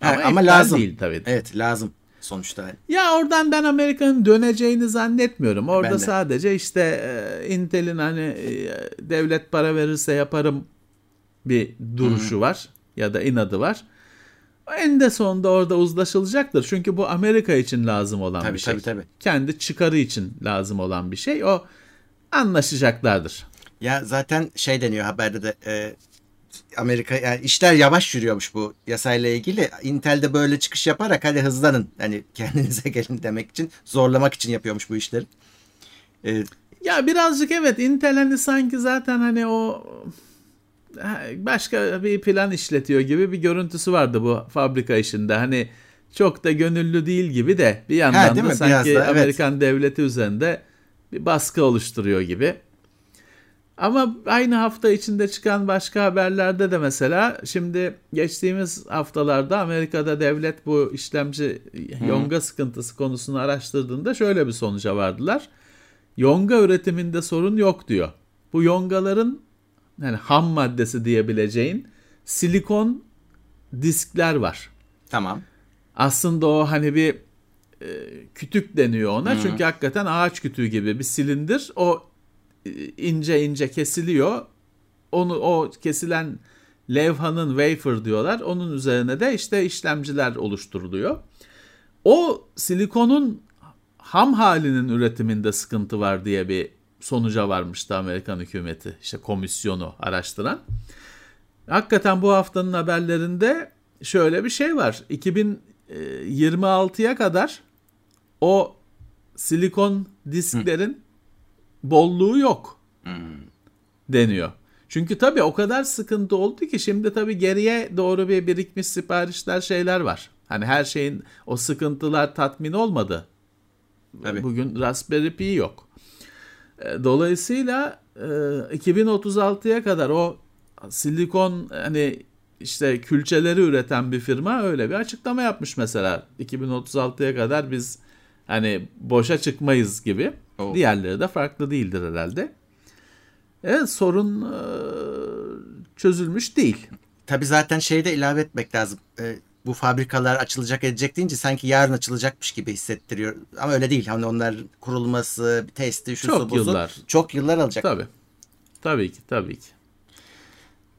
Ama, Ha, ama lazım. değil tabii. Evet lazım sonuçta. Ya oradan ben Amerika'nın döneceğini zannetmiyorum. Orada sadece işte e, Intel'in hani e, devlet para verirse yaparım bir duruşu var ya da inadı var. En de sonunda orada uzlaşılacaktır. Çünkü bu Amerika için lazım olan Tabii, bir şey. tabii, tabii. Kendi çıkarı için lazım olan bir şey. O anlaşacaklardır. Ya zaten şey deniyor haberde de e, Amerika yani işler yavaş yürüyormuş bu yasayla ilgili. Intel de böyle çıkış yaparak hadi hızlanın. Hani kendinize gelin demek için zorlamak için yapıyormuş bu işleri. E, Ya birazcık evet Intel hani sanki zaten hani o ha, başka bir plan işletiyor gibi bir görüntüsü vardı bu fabrika işinde. Hani çok da gönüllü değil gibi de bir yandan değil da sanki da, evet. Amerikan devleti üzerinde bir baskı oluşturuyor gibi. Ama aynı hafta içinde çıkan başka haberlerde de mesela şimdi geçtiğimiz haftalarda Amerika'da devlet bu işlemci yonga sıkıntısı konusunu araştırdığında şöyle bir sonuca vardılar. Yonga üretiminde sorun yok diyor. Bu yongaların yani ham maddesi diyebileceğin silikon diskler var. tamam. Aslında o hani bir e, kütük deniyor ona. Çünkü hakikaten ağaç kütüğü gibi bir silindir. O ince ince kesiliyor. Onu o kesilen levhanın wafer diyorlar. Onun üzerine de işte işlemciler oluşturuluyor. O silikonun ham halinin üretiminde sıkıntı var diye bir sonuca varmıştı Amerikan hükümeti. işte komisyonu araştıran. Hakikaten bu haftanın haberlerinde şöyle bir şey var. 2026'ya kadar o silikon disklerin bolluğu yok deniyor. Çünkü tabii o kadar sıkıntı oldu ki şimdi tabii geriye doğru bir birikmiş siparişler şeyler var. Hani her şeyin o sıkıntılar tatmin olmadı. Tabii. Bugün Raspberry Pi yok. E, Dolayısıyla e, 2036'ya kadar o silikon hani işte külçeleri üreten bir firma öyle bir açıklama yapmış mesela. 2036'ya kadar biz hani boşa çıkmayız gibi. Oh. Diğerleri de farklı değildir herhalde. Evet sorun e, çözülmüş değil. Tabii zaten şeyi de ilave etmek lazım. E, bu fabrikalar açılacak edecek deyince sanki yarın açılacakmış gibi hissettiriyor. Ama öyle değil. Hani onlar kurulması, testi, şu Çok yıllar. Çok yıllar alacak. Tabii. Tabii ki, tabii ki.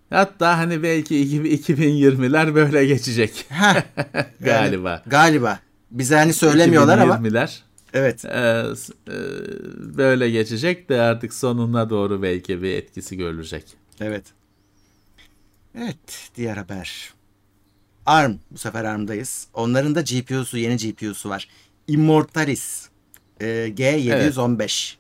Hatta hani belki 2020'ler böyle geçecek Heh, galiba. yani galiba. Bize hani söylemiyorlar ama 2020'ler evet. e, s- e, böyle geçecek de artık sonuna doğru belki bir etkisi görülecek. Evet. Evet, diğer haber. ARM, bu sefer ARM'dayız. Onların da GPU'su, yeni GPU'su var. Immortalis e, G715.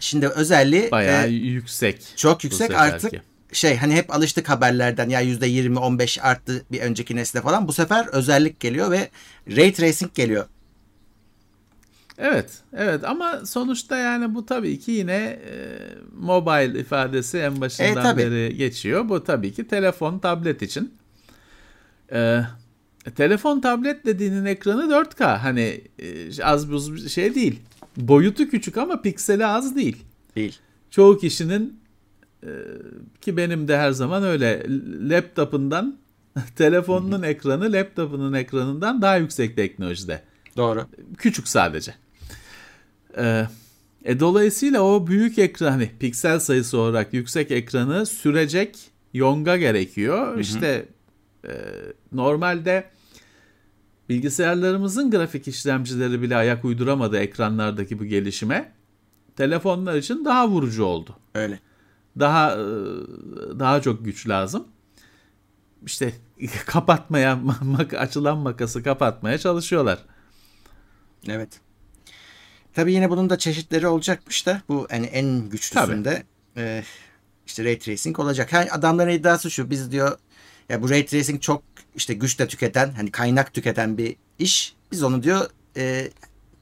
Şimdi özelliği Bayağı e, yüksek. çok yüksek artık. Şey hani hep alıştık haberlerden ya %20 15 arttı bir önceki nesle falan. Bu sefer özellik geliyor ve Ray Tracing geliyor. Evet, evet ama sonuçta yani bu tabii ki yine e, mobile ifadesi en başından E, tabii. beri geçiyor. Bu tabii ki telefon, tablet için. E, telefon, tablet dediğinin ekranı 4K. Hani e, az buz şey değil. Boyutu küçük ama pikseli az değil. Değil. Çoğu kişinin e, ki benim de her zaman öyle laptopundan telefonunun ekranı laptopunun ekranından daha yüksek teknolojide Doğru. küçük sadece. Ee, e, dolayısıyla o büyük ekran hani piksel sayısı olarak yüksek ekranı sürecek yonga gerekiyor. İşte e, normalde bilgisayarlarımızın grafik işlemcileri bile ayak uyduramadı ekranlardaki bu gelişime. Telefonlar için daha vurucu oldu. Öyle. Daha e, daha çok güç lazım. İşte kapatmaya açılan makası kapatmaya çalışıyorlar. Evet. Tabii yine bunun da çeşitleri olacakmış da bu hani en güçlüsünde e, işte ray tracing olacak. Yani adamların iddiası şu biz diyor ya bu ray tracing çok işte güç de tüketen hani kaynak tüketen bir iş. Biz onu diyor e,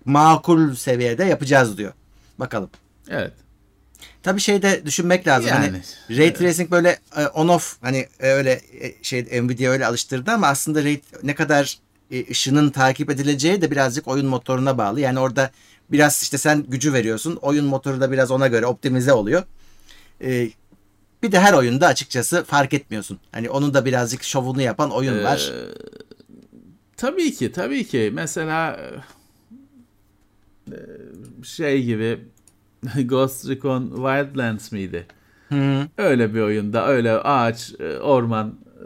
makul seviyede yapacağız diyor. Bakalım. Evet. Tabii şey de düşünmek lazım. Yani, hani ray tracing böyle e, on off hani e, öyle e, şey Nvidia öyle alıştırdı ama aslında ray, ne kadar e, ışının takip edileceği de birazcık oyun motoruna bağlı. Yani orada biraz işte sen gücü veriyorsun. Oyun motoru da biraz ona göre optimize oluyor. E, Bir de her oyunda açıkçası fark etmiyorsun. Hani onun da birazcık şovunu yapan oyun var. Ee, tabii ki tabii ki. Mesela e, şey gibi Ghost Recon Wildlands miydi? Hı. Öyle bir oyunda öyle ağaç, e, orman e,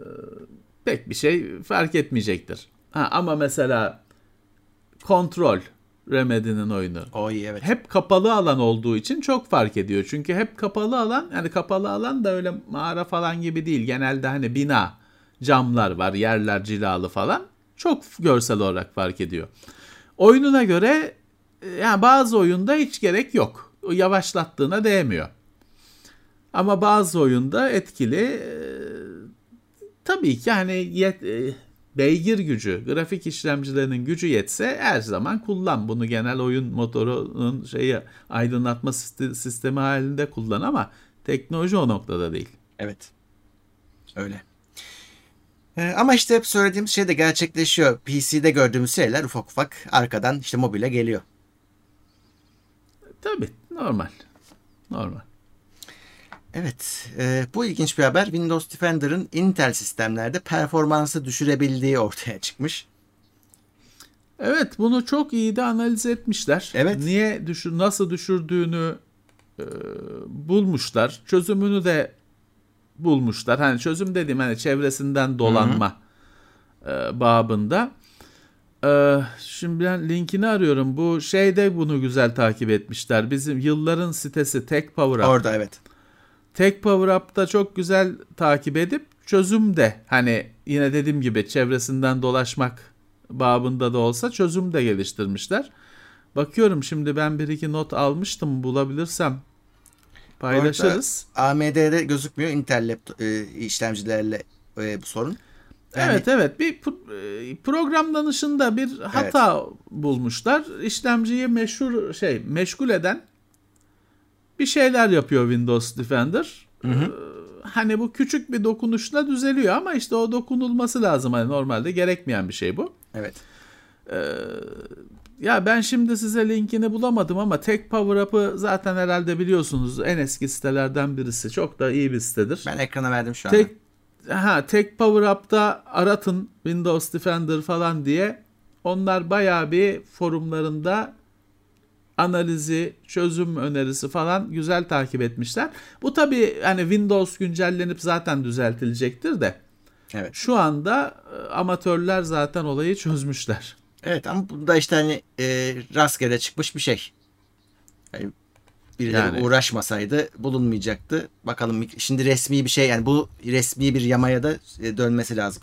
pek bir şey fark etmeyecektir. Ha, ama mesela Control Remedy'nin oyunu. Oy evet. Hep kapalı alan olduğu için çok fark ediyor. Çünkü hep kapalı alan yani kapalı alan da öyle mağara falan gibi değil. Genelde hani bina, camlar var, yerler cilalı falan. Çok görsel olarak fark ediyor. Oyununa göre e, yani bazı oyunda hiç gerek yok. O yavaşlattığına değmiyor. Ama bazı oyunda etkili. E, tabii ki hani yet, e, beygir gücü, grafik işlemcilerinin gücü yetse her zaman kullan. Bunu genel oyun motorunun şeyi aydınlatma siste- sistemi halinde kullan ama teknoloji o noktada değil. Evet. Öyle. Ee, ama işte hep söylediğimiz şey de gerçekleşiyor. PC'de gördüğümüz şeyler ufak ufak arkadan işte mobile geliyor. Tabii normal. Normal. Evet. e, bu ilginç bir haber. Windows Defender'ın Intel sistemlerde performansı düşürebildiği ortaya çıkmış. Evet bunu çok iyi de analiz etmişler. Evet. Niye düşür nasıl düşürdüğünü e, bulmuşlar. Çözümünü de bulmuşlar. Hani çözüm dediğim hani çevresinden dolanma e, babında. E, şimdi ben linkini arıyorum. Bu şeyde bunu güzel takip etmişler. Bizim yılların sitesi Tech Power Up. Orada evet. Tech Power Up'ta çok güzel takip edip çözüm de hani yine dediğim gibi çevresinden dolaşmak babında da olsa çözüm de geliştirmişler. Bakıyorum şimdi ben bir iki not almıştım bulabilirsem paylaşırız. AMD'de gözükmüyor Intel laptop, e, işlemcilerle e, bu sorun. Yani- Evet evet bir e, programlanışında bir hata bulmuşlar. İşlemciyi meşhur şey meşgul eden bir şeyler yapıyor Windows Defender. Ee, hani bu küçük bir dokunuşla düzeliyor ama işte o dokunulması lazım. Hani normalde gerekmeyen bir şey bu. Evet. Ya ben şimdi size linkini bulamadım ama Tech Power Up'ı zaten herhalde biliyorsunuz en eski sitelerden birisi. Çok da iyi bir sitedir. Ben ekrana verdim şu. Tek ha Tek Power Up'ta aratın Windows Defender falan diye. Onlar bayağı bir forumlarında analizi, çözüm önerisi falan güzel takip etmişler. Bu tabii hani Windows güncellenip zaten düzeltilecektir de. Evet. Şu anda e, amatörler zaten olayı çözmüşler. Evet ama bunda işte hani e, rastgele çıkmış bir şey. Yani birileri Yani. uğraşmasaydı bulunmayacaktı. Bakalım şimdi resmi bir şey yani bu resmi bir yamaya da e, dönmesi lazım.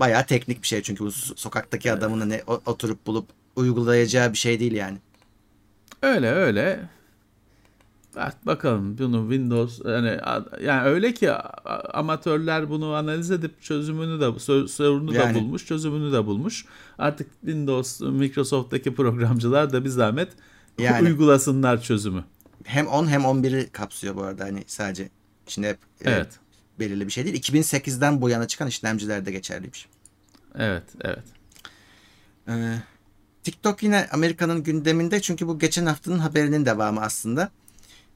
Bayağı teknik bir şey çünkü bu so- sokaktaki adamın hani oturup bulup uygulayacağı bir şey değil yani. Öyle öyle. Bak bakalım bunu Windows yani yani öyle ki amatörler bunu analiz edip çözümünü de sor- sorunu Yani. da bulmuş, çözümünü de bulmuş. Artık Windows, Microsoft'taki programcılar da bir zahmet Yani. uygulasınlar çözümü. Hem 10 hem 11'i kapsıyor bu arada hani sadece. Şimdi hep e, Evet. belirli bir şey değil. 2008'den bu yana çıkan işlemcilerde geçerliymiş. Evet, evet. Ee, TikTok yine Amerika'nın gündeminde çünkü bu geçen haftanın haberinin devamı aslında.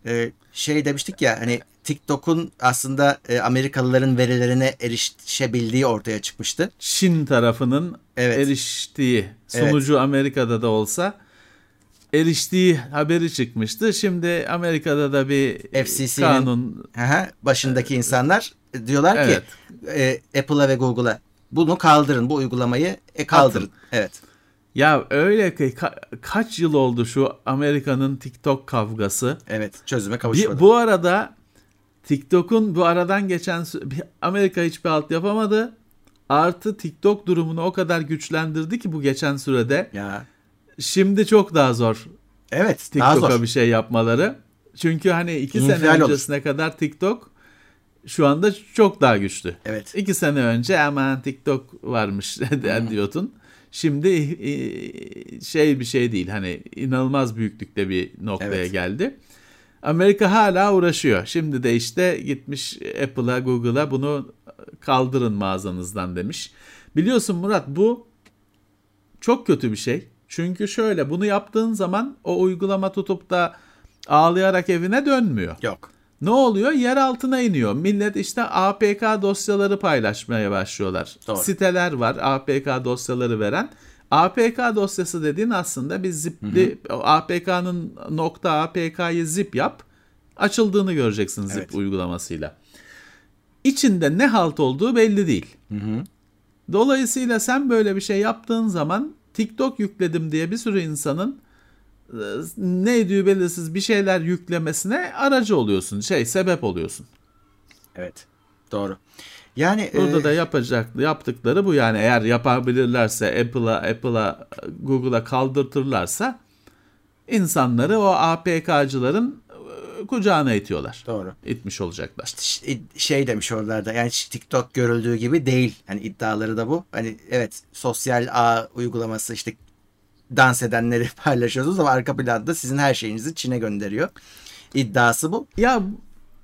Ee, şey demiştik ya hani TikTok'un aslında e, Amerikalıların verilerine erişebildiği ortaya çıkmıştı. Çin tarafının Evet. eriştiği sunucu Amerika'da da olsa eriştiği haberi çıkmıştı. Şimdi Amerika'da da bir FCC'nin kanun Aha, başındaki insanlar diyorlar ki e, Apple'a ve Google'a bunu kaldırın bu uygulamayı e, kaldırın. Evet. Ya öyle ki ka- kaç yıl oldu şu Amerika'nın TikTok kavgası. Evet çözüme Bir, kavuşmadı. bu arada TikTok'un bu aradan geçen bir- Amerika hiçbir alt yapamadı. Artı TikTok durumunu o kadar güçlendirdi ki bu geçen sürede. Ya Şimdi çok daha zor evet TikTok'a bir şey yapmaları. Çünkü hani iki İnfial sene olur. öncesine kadar TikTok şu anda çok daha güçlü. Evet. İki sene önce aman TikTok varmış diyordun. Şimdi e, şey bir şey değil hani inanılmaz büyüklükte bir noktaya Evet. geldi. Amerika hala uğraşıyor. Şimdi de işte gitmiş Apple'a, Google'a bunu kaldırın mağazanızdan demiş. Biliyorsun Murat bu çok kötü bir şey. Çünkü şöyle bunu yaptığın zaman o uygulama tutup da ağlayarak evine dönmüyor. Yok. Ne oluyor? Yer altına iniyor. Millet işte APK dosyaları paylaşmaya başlıyorlar. Doğru. Siteler var APK dosyaları veren. APK dosyası dediğin aslında bir zipli APK'nın nokta APK'yı zip yap. Açıldığını göreceksin zip Evet. uygulamasıyla. İçinde ne halt olduğu belli değil. Dolayısıyla sen böyle bir şey yaptığın zaman TikTok yükledim diye bir sürü insanın ne ediyor belirsiz bir şeyler yüklemesine aracı oluyorsun. Şey sebep oluyorsun. Evet. Doğru. Yani Burada e, da yapacak yaptıkları bu yani eğer yapabilirlerse Apple'a Apple'a Google'a kaldırtırlarsa insanları o APK'cıların e, kucağına itiyorlar. Doğru. İtmiş olacaklar. ş- şey demiş oralarda yani TikTok görüldüğü gibi değil. Hani iddiaları da bu. Hani evet sosyal ağ uygulaması işte dans edenleri paylaşıyorsunuz ama arka planda sizin her şeyinizi Çin'e gönderiyor. İddiası bu. Ya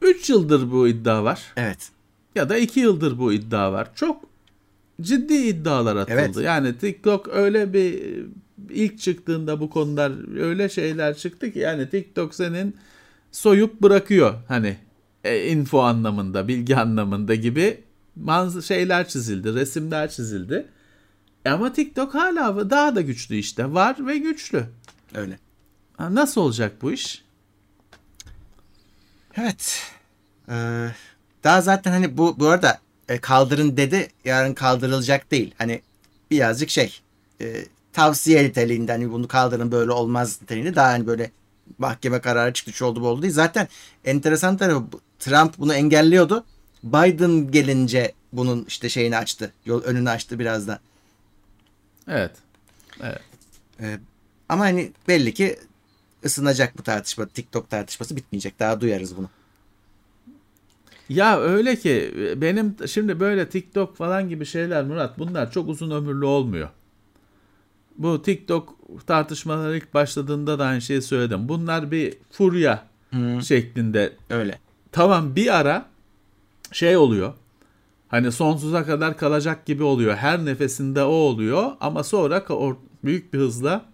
3 yıldır bu iddia var. Evet. ya da iki yıldır bu iddia var. Çok ciddi iddialar atıldı. Evet. Yani TikTok öyle bir ilk çıktığında bu konular öyle şeyler çıktı ki yani TikTok senin soyup bırakıyor hani e, info anlamında, bilgi anlamında gibi manz şeyler çizildi, resimler çizildi. E Ama TikTok hala daha da güçlü işte. Var ve güçlü. Öyle. Ha, Nasıl olacak bu iş? Evet. Ee, daha zaten hani bu bu arada e, kaldırın dedi yarın kaldırılacak değil. Hani birazcık şey e, tavsiye niteliğinde hani bunu kaldırın böyle olmaz niteliğinde daha hani böyle mahkeme kararı çıktı şu oldu bu oldu değil. Zaten enteresan tarafı Trump bunu engelliyordu. Biden gelince bunun işte şeyini açtı. Yol önünü açtı biraz da. Evet. Ee, ama hani belli ki ısınacak bu tartışma. TikTok tartışması bitmeyecek. Daha duyarız bunu. Ya öyle ki benim şimdi böyle TikTok falan gibi şeyler Murat bunlar çok uzun ömürlü olmuyor. Bu TikTok tartışmaları ilk başladığında da aynı şeyi söyledim. Bunlar bir furya şeklinde. Öyle. Tamam bir ara şey oluyor. Hani sonsuza kadar kalacak gibi oluyor. Her nefesinde o oluyor ama sonra büyük bir hızla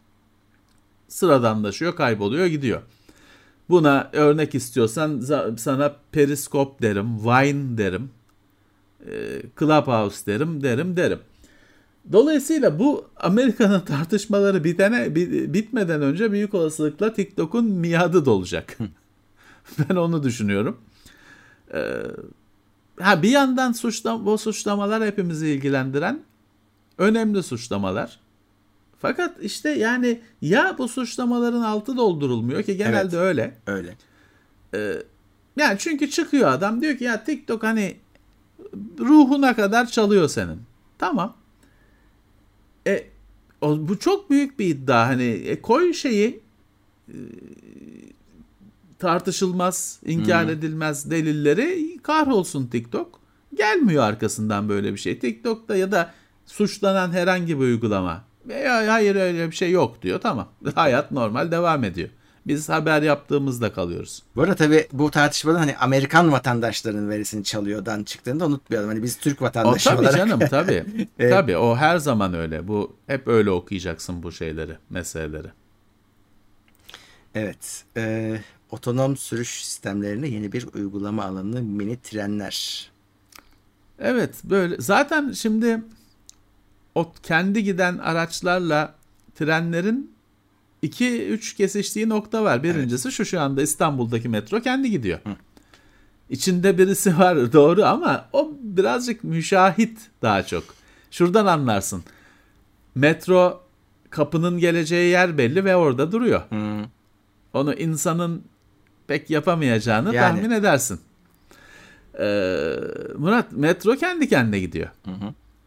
sıradanlaşıyor, kayboluyor, gidiyor. Buna örnek istiyorsan sana Periskop derim, Vine derim, e, Clubhouse derim, derim, derim. Dolayısıyla bu Amerika'nın tartışmaları bitene bi- bitmeden önce büyük olasılıkla TikTok'un miadı dolacak. ben onu düşünüyorum. Ee, ha bir yandan suçlam bu suçlamalar hepimizi ilgilendiren önemli suçlamalar. Fakat işte yani ya bu suçlamaların altı doldurulmuyor ki genelde Evet. öyle. Öyle. Yani çünkü çıkıyor adam diyor ki ya TikTok hani ruhuna kadar çalıyor senin. Tamam. E o, bu çok büyük bir iddia hani e, koy şeyi e, tartışılmaz, inkar edilmez delilleri kahrolsun TikTok. Gelmiyor arkasından böyle bir şey. TikTok'ta ya da suçlanan herhangi bir uygulama. E, hayır öyle bir şey yok diyor. Tamam. Hayat normal devam ediyor. Biz haber yaptığımızda kalıyoruz. Bu arada tabii bu tartışmada hani Amerikan vatandaşlarının verisini çalıyordan çıktığını da unutmayalım. Hani biz Türk O vatandaşı tabii olarak. canım tabii. Evet. Tabii o her zaman öyle. Bu hep öyle okuyacaksın bu şeyleri, meseleleri. Evet. e, otonom sürüş sistemlerine yeni bir uygulama alanı mini trenler. Evet böyle zaten şimdi o kendi giden araçlarla trenlerin 2-3 kesiştiği nokta var. Birincisi şu şu anda İstanbul'daki metro kendi gidiyor. İçinde birisi var doğru ama o birazcık müşahit daha çok. Şuradan anlarsın. Metro kapının geleceği yer belli ve orada duruyor. Hmm. Onu insanın pek yapamayacağını Yani. tahmin edersin. Ee, Murat metro kendi kendine gidiyor.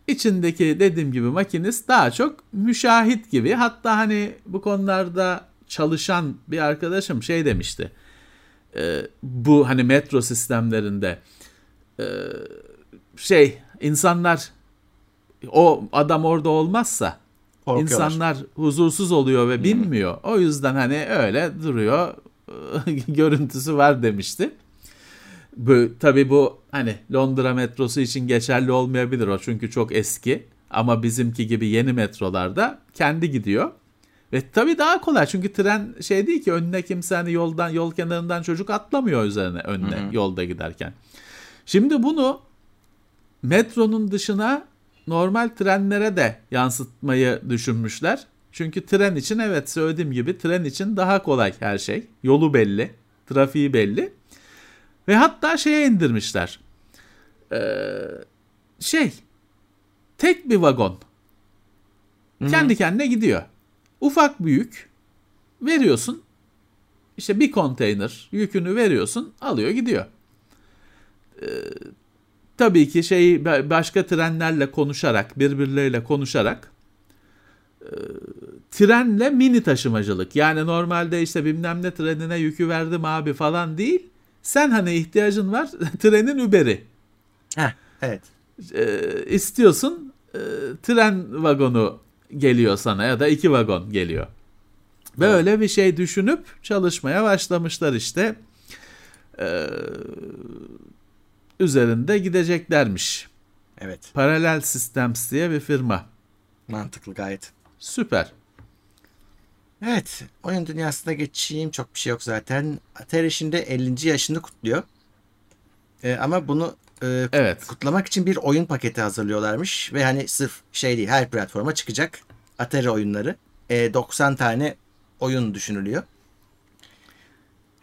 İçindeki dediğim gibi makinist daha çok müşahit gibi. Hatta hani bu konularda çalışan bir arkadaşım şey demişti. Ee, bu hani metro sistemlerinde e, şey insanlar o adam orada olmazsa Korkuyorlar. insanlar huzursuz oluyor ve binmiyor. O yüzden hani öyle duruyor görüntüsü var demişti. Bu, tabii bu hani Londra metrosu için geçerli olmayabilir o çünkü çok eski. Ama bizimki gibi yeni metrolarda kendi gidiyor. Ve tabii daha kolay çünkü tren şey değil ki önüne kimse hani yoldan yol kenarından çocuk atlamıyor üzerine önüne yolda giderken. Şimdi bunu metronun dışına normal trenlere de yansıtmayı düşünmüşler. Çünkü tren için evet söylediğim gibi tren için daha kolay her şey. Yolu belli, trafiği belli. Ve hatta şeye indirmişler. Ee, şey, tek bir vagon. Kendi kendine gidiyor. Ufak büyük veriyorsun. İşte bir konteyner yükünü veriyorsun, alıyor gidiyor. Ee, tabii ki şey başka trenlerle konuşarak, birbirleriyle konuşarak e, trenle mini taşımacılık. Yani normalde işte bilmem ne trenine yükü verdim abi falan değil. Sen hani ihtiyacın var trenin Uber'i. Heh, evet. E, istiyorsun e, tren vagonu geliyor sana ya da iki vagon geliyor. Böyle bir şey düşünüp çalışmaya başlamışlar işte. Ee, üzerinde gideceklermiş. Evet. Paralel Systems diye bir firma. Mantıklı gayet. Süper. Evet. Oyun dünyasına geçeyim. Çok bir şey yok zaten. Atari şimdi 50. yaşını kutluyor. Ee, ama bunu e, Evet. kutlamak için bir oyun paketi hazırlıyorlarmış. Ve hani sırf şey değil her platforma çıkacak. Atari oyunları. E, 90 tane oyun düşünülüyor.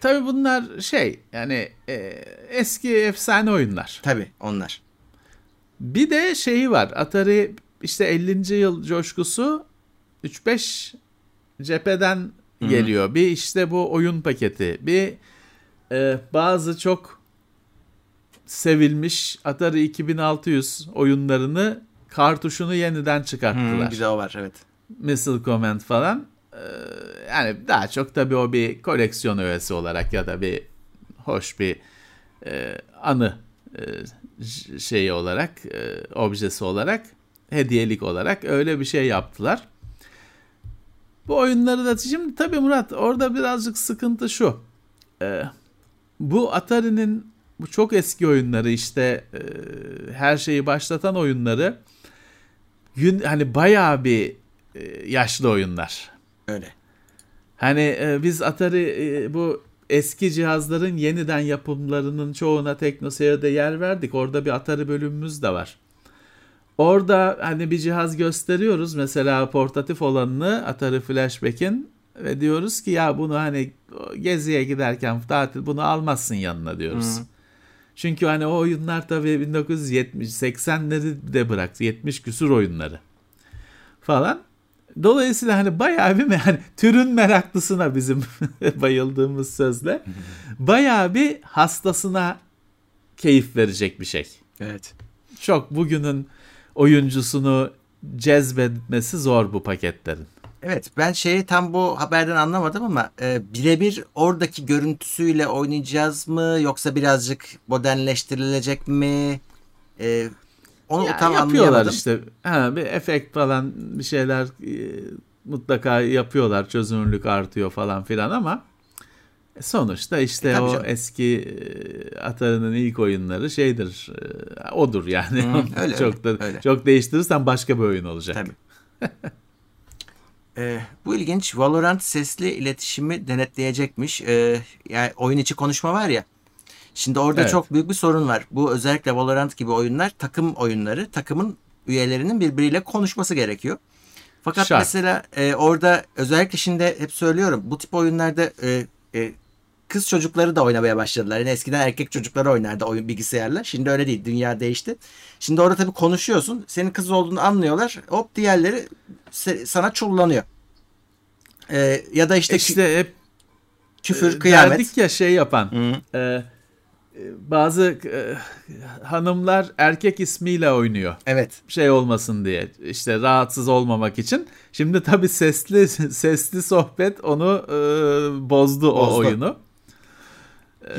Tabii bunlar şey yani e, eski efsane oyunlar. Tabii onlar. Bir de şeyi var. Atari işte 50. yıl coşkusu 3-5 cepheden geliyor. Bir işte bu oyun paketi. Bir e, bazı çok sevilmiş Atari 2600 oyunlarını kartuşunu yeniden çıkarttılar. Hmm, bir de o var evet. Missile Command falan. Ee, yani daha çok tabii o bir koleksiyon öğesi olarak ya da bir hoş bir e, anı e, şeyi olarak, e, objesi olarak, hediyelik olarak öyle bir şey yaptılar. Bu oyunları da şimdi tabii Murat orada birazcık sıkıntı şu. Ee, bu Atari'nin bu çok eski oyunları işte e, her şeyi başlatan oyunları gün hani bayağı bir e, yaşlı oyunlar. Öyle. Hani e, biz Atari e, bu eski cihazların yeniden yapımlarının çoğuna TeknoSeyir'de yer verdik. Orada bir Atari bölümümüz de var. Orada hani bir cihaz gösteriyoruz mesela portatif olanını Atari Flashback'in ve diyoruz ki ya bunu hani geziye giderken tatil bunu almazsın yanına diyoruz. Çünkü hani o oyunlar tabii 1970 80'leri de bıraktı. 70 küsur oyunları falan. Dolayısıyla hani bayağı bir hani türün meraklısına bizim bayıldığımız sözle bayağı bir hastasına keyif verecek bir şey. Evet. Çok bugünün oyuncusunu cezbetmesi zor bu paketlerin. Evet ben şeyi tam bu haberden anlamadım ama e, birebir oradaki görüntüsüyle oynayacağız mı yoksa birazcık modernleştirilecek mi? E, onu Ya tam yapıyorlar anlayamadım. işte. Ha, bir efekt falan bir şeyler e, mutlaka yapıyorlar. Çözünürlük artıyor falan filan ama sonuçta işte E, o canım. eski e, Atari'nin ilk oyunları şeydir. e, odur yani. Hı, öyle, çok öyle, da öyle. çok değiştirirsen başka bir oyun olacak. Tabii. E, bu ilginç. Valorant sesli iletişimi denetleyecekmiş. E, yani oyun içi konuşma var ya. Şimdi orada Evet. çok büyük bir sorun var. Bu özellikle Valorant gibi oyunlar takım oyunları. Takımın üyelerinin birbiriyle konuşması gerekiyor. Fakat Şart. mesela e, orada özellikle şimdi hep söylüyorum bu tip oyunlarda e, e, kız çocukları da oynamaya başladılar. Yani eskiden erkek çocukları oynardı oyun bilgisayarla. Şimdi öyle değil. Dünya değişti. Şimdi orada tabii konuşuyorsun. Senin kız olduğunu anlıyorlar. Hop diğerleri sana çullanıyor. E, ya da işte, İşte, kü- hep küfür, e, kıyamet. derdik ya şey yapan. Hı. e, e, bazı e, hanımlar erkek ismiyle oynuyor. Evet. şey olmasın diye işte rahatsız olmamak için. Şimdi tabii sesli sesli sohbet onu e, bozdu, o Bozdu. oyunu.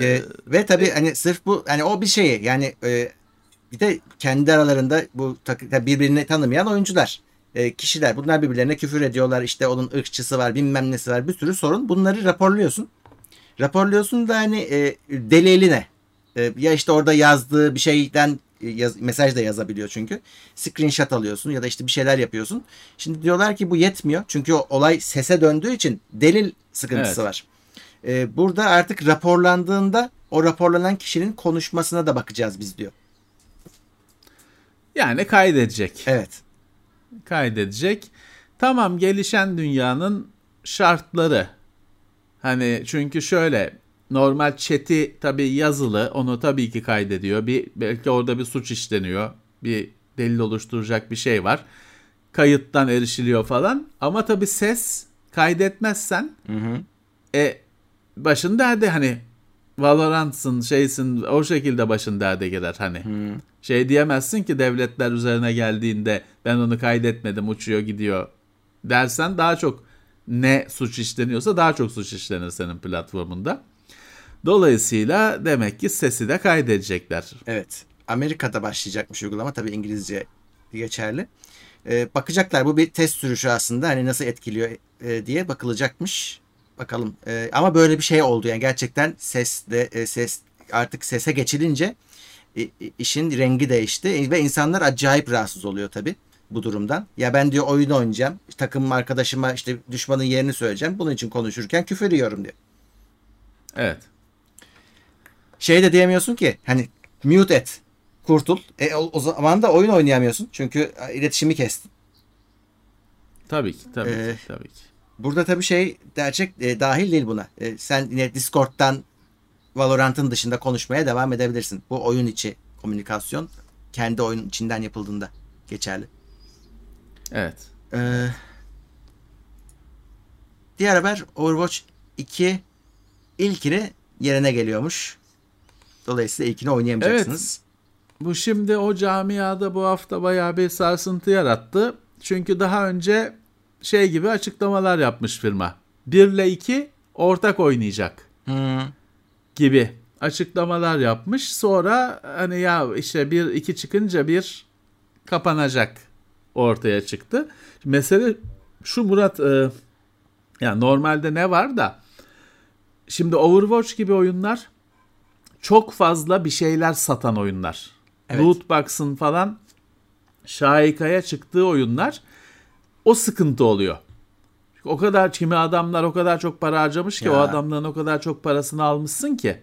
Ee, ve tabii hani sırf bu hani o bir şeyi yani e, bir de kendi aralarında bu birbirini tanımayan oyuncular e, kişiler bunlar birbirlerine küfür ediyorlar işte onun ırkçısı var bilmem nesi var bir sürü sorun bunları raporluyorsun raporluyorsun da hani e, delili ne E, ya işte orada yazdığı bir şeyden yaz, mesaj da yazabiliyor çünkü. Screenshot alıyorsun ya da işte bir şeyler yapıyorsun. Şimdi diyorlar ki bu yetmiyor. Çünkü o olay sese döndüğü için delil sıkıntısı Evet. var. Ee, burada artık raporlandığında o raporlanan kişinin konuşmasına da bakacağız biz diyor. Yani kaydedecek. Evet. kaydedecek. Tamam gelişen dünyanın şartları. Hani çünkü şöyle normal chat'i tabii yazılı onu tabii ki kaydediyor. Bir belki orada bir suç işleniyor. Bir delil oluşturacak bir şey var. Kayıttan erişiliyor falan. Ama tabii ses kaydetmezsen e başın derde hani Valorant'sın şeysin o şekilde başın derde girer hani. Şey diyemezsin ki devletler üzerine geldiğinde ben onu kaydetmedim uçuyor gidiyor dersen daha çok ne suç işleniyorsa daha çok suç işlenir senin platformunda. Dolayısıyla demek ki sesi de kaydedecekler. Evet. Amerika'da başlayacakmış uygulama. Tabii İngilizce geçerli. Ee, bakacaklar. Bu bir test sürüşü aslında. Hani nasıl etkiliyor e, diye bakılacakmış. Bakalım. Ee, ama böyle bir şey oldu. Yani gerçekten ses de e, ses artık sese geçilince e, e, işin rengi değişti ve insanlar acayip rahatsız oluyor tabii bu durumdan. Ya ben diyor oyun oynayacağım. Takımım arkadaşıma işte düşmanın yerini söyleyeceğim. Bunun için konuşurken küfür yiyorum diyor. Evet. şey de diyemiyorsun ki hani mute et kurtul. E, o, o zaman da oyun oynayamıyorsun. Çünkü e, iletişimi kestin. Tabii ki, tabii Ee, ki, tabii ki. Burada tabii şey gerçek e, dahil değil buna. E, sen yine Discord'dan Valorant'ın dışında konuşmaya devam edebilirsin. Bu oyun içi komünikasyon kendi oyunun içinden yapıldığında geçerli. Evet. Ee, diğer haber Overwatch 2 ilkini yerine geliyormuş. Dolayısıyla ilkini oynayamayacaksınız. Bu şimdi o camiada bu hafta bayağı bir sarsıntı yarattı. Çünkü daha önce şey gibi açıklamalar yapmış firma. 1 ile 2 ortak oynayacak Hmm. gibi açıklamalar yapmış. Sonra hani ya işte 1 2 çıkınca bir kapanacak ortaya çıktı. Mesele şu Murat e, ya normalde ne var da şimdi Overwatch gibi oyunlar çok fazla bir şeyler satan oyunlar. Evet. Loot box'ın falan şahikaya çıktığı oyunlar o sıkıntı oluyor. Çünkü o kadar kimi adamlar o kadar çok para harcamış ki Ya. o adamların o kadar çok parasını almışsın ki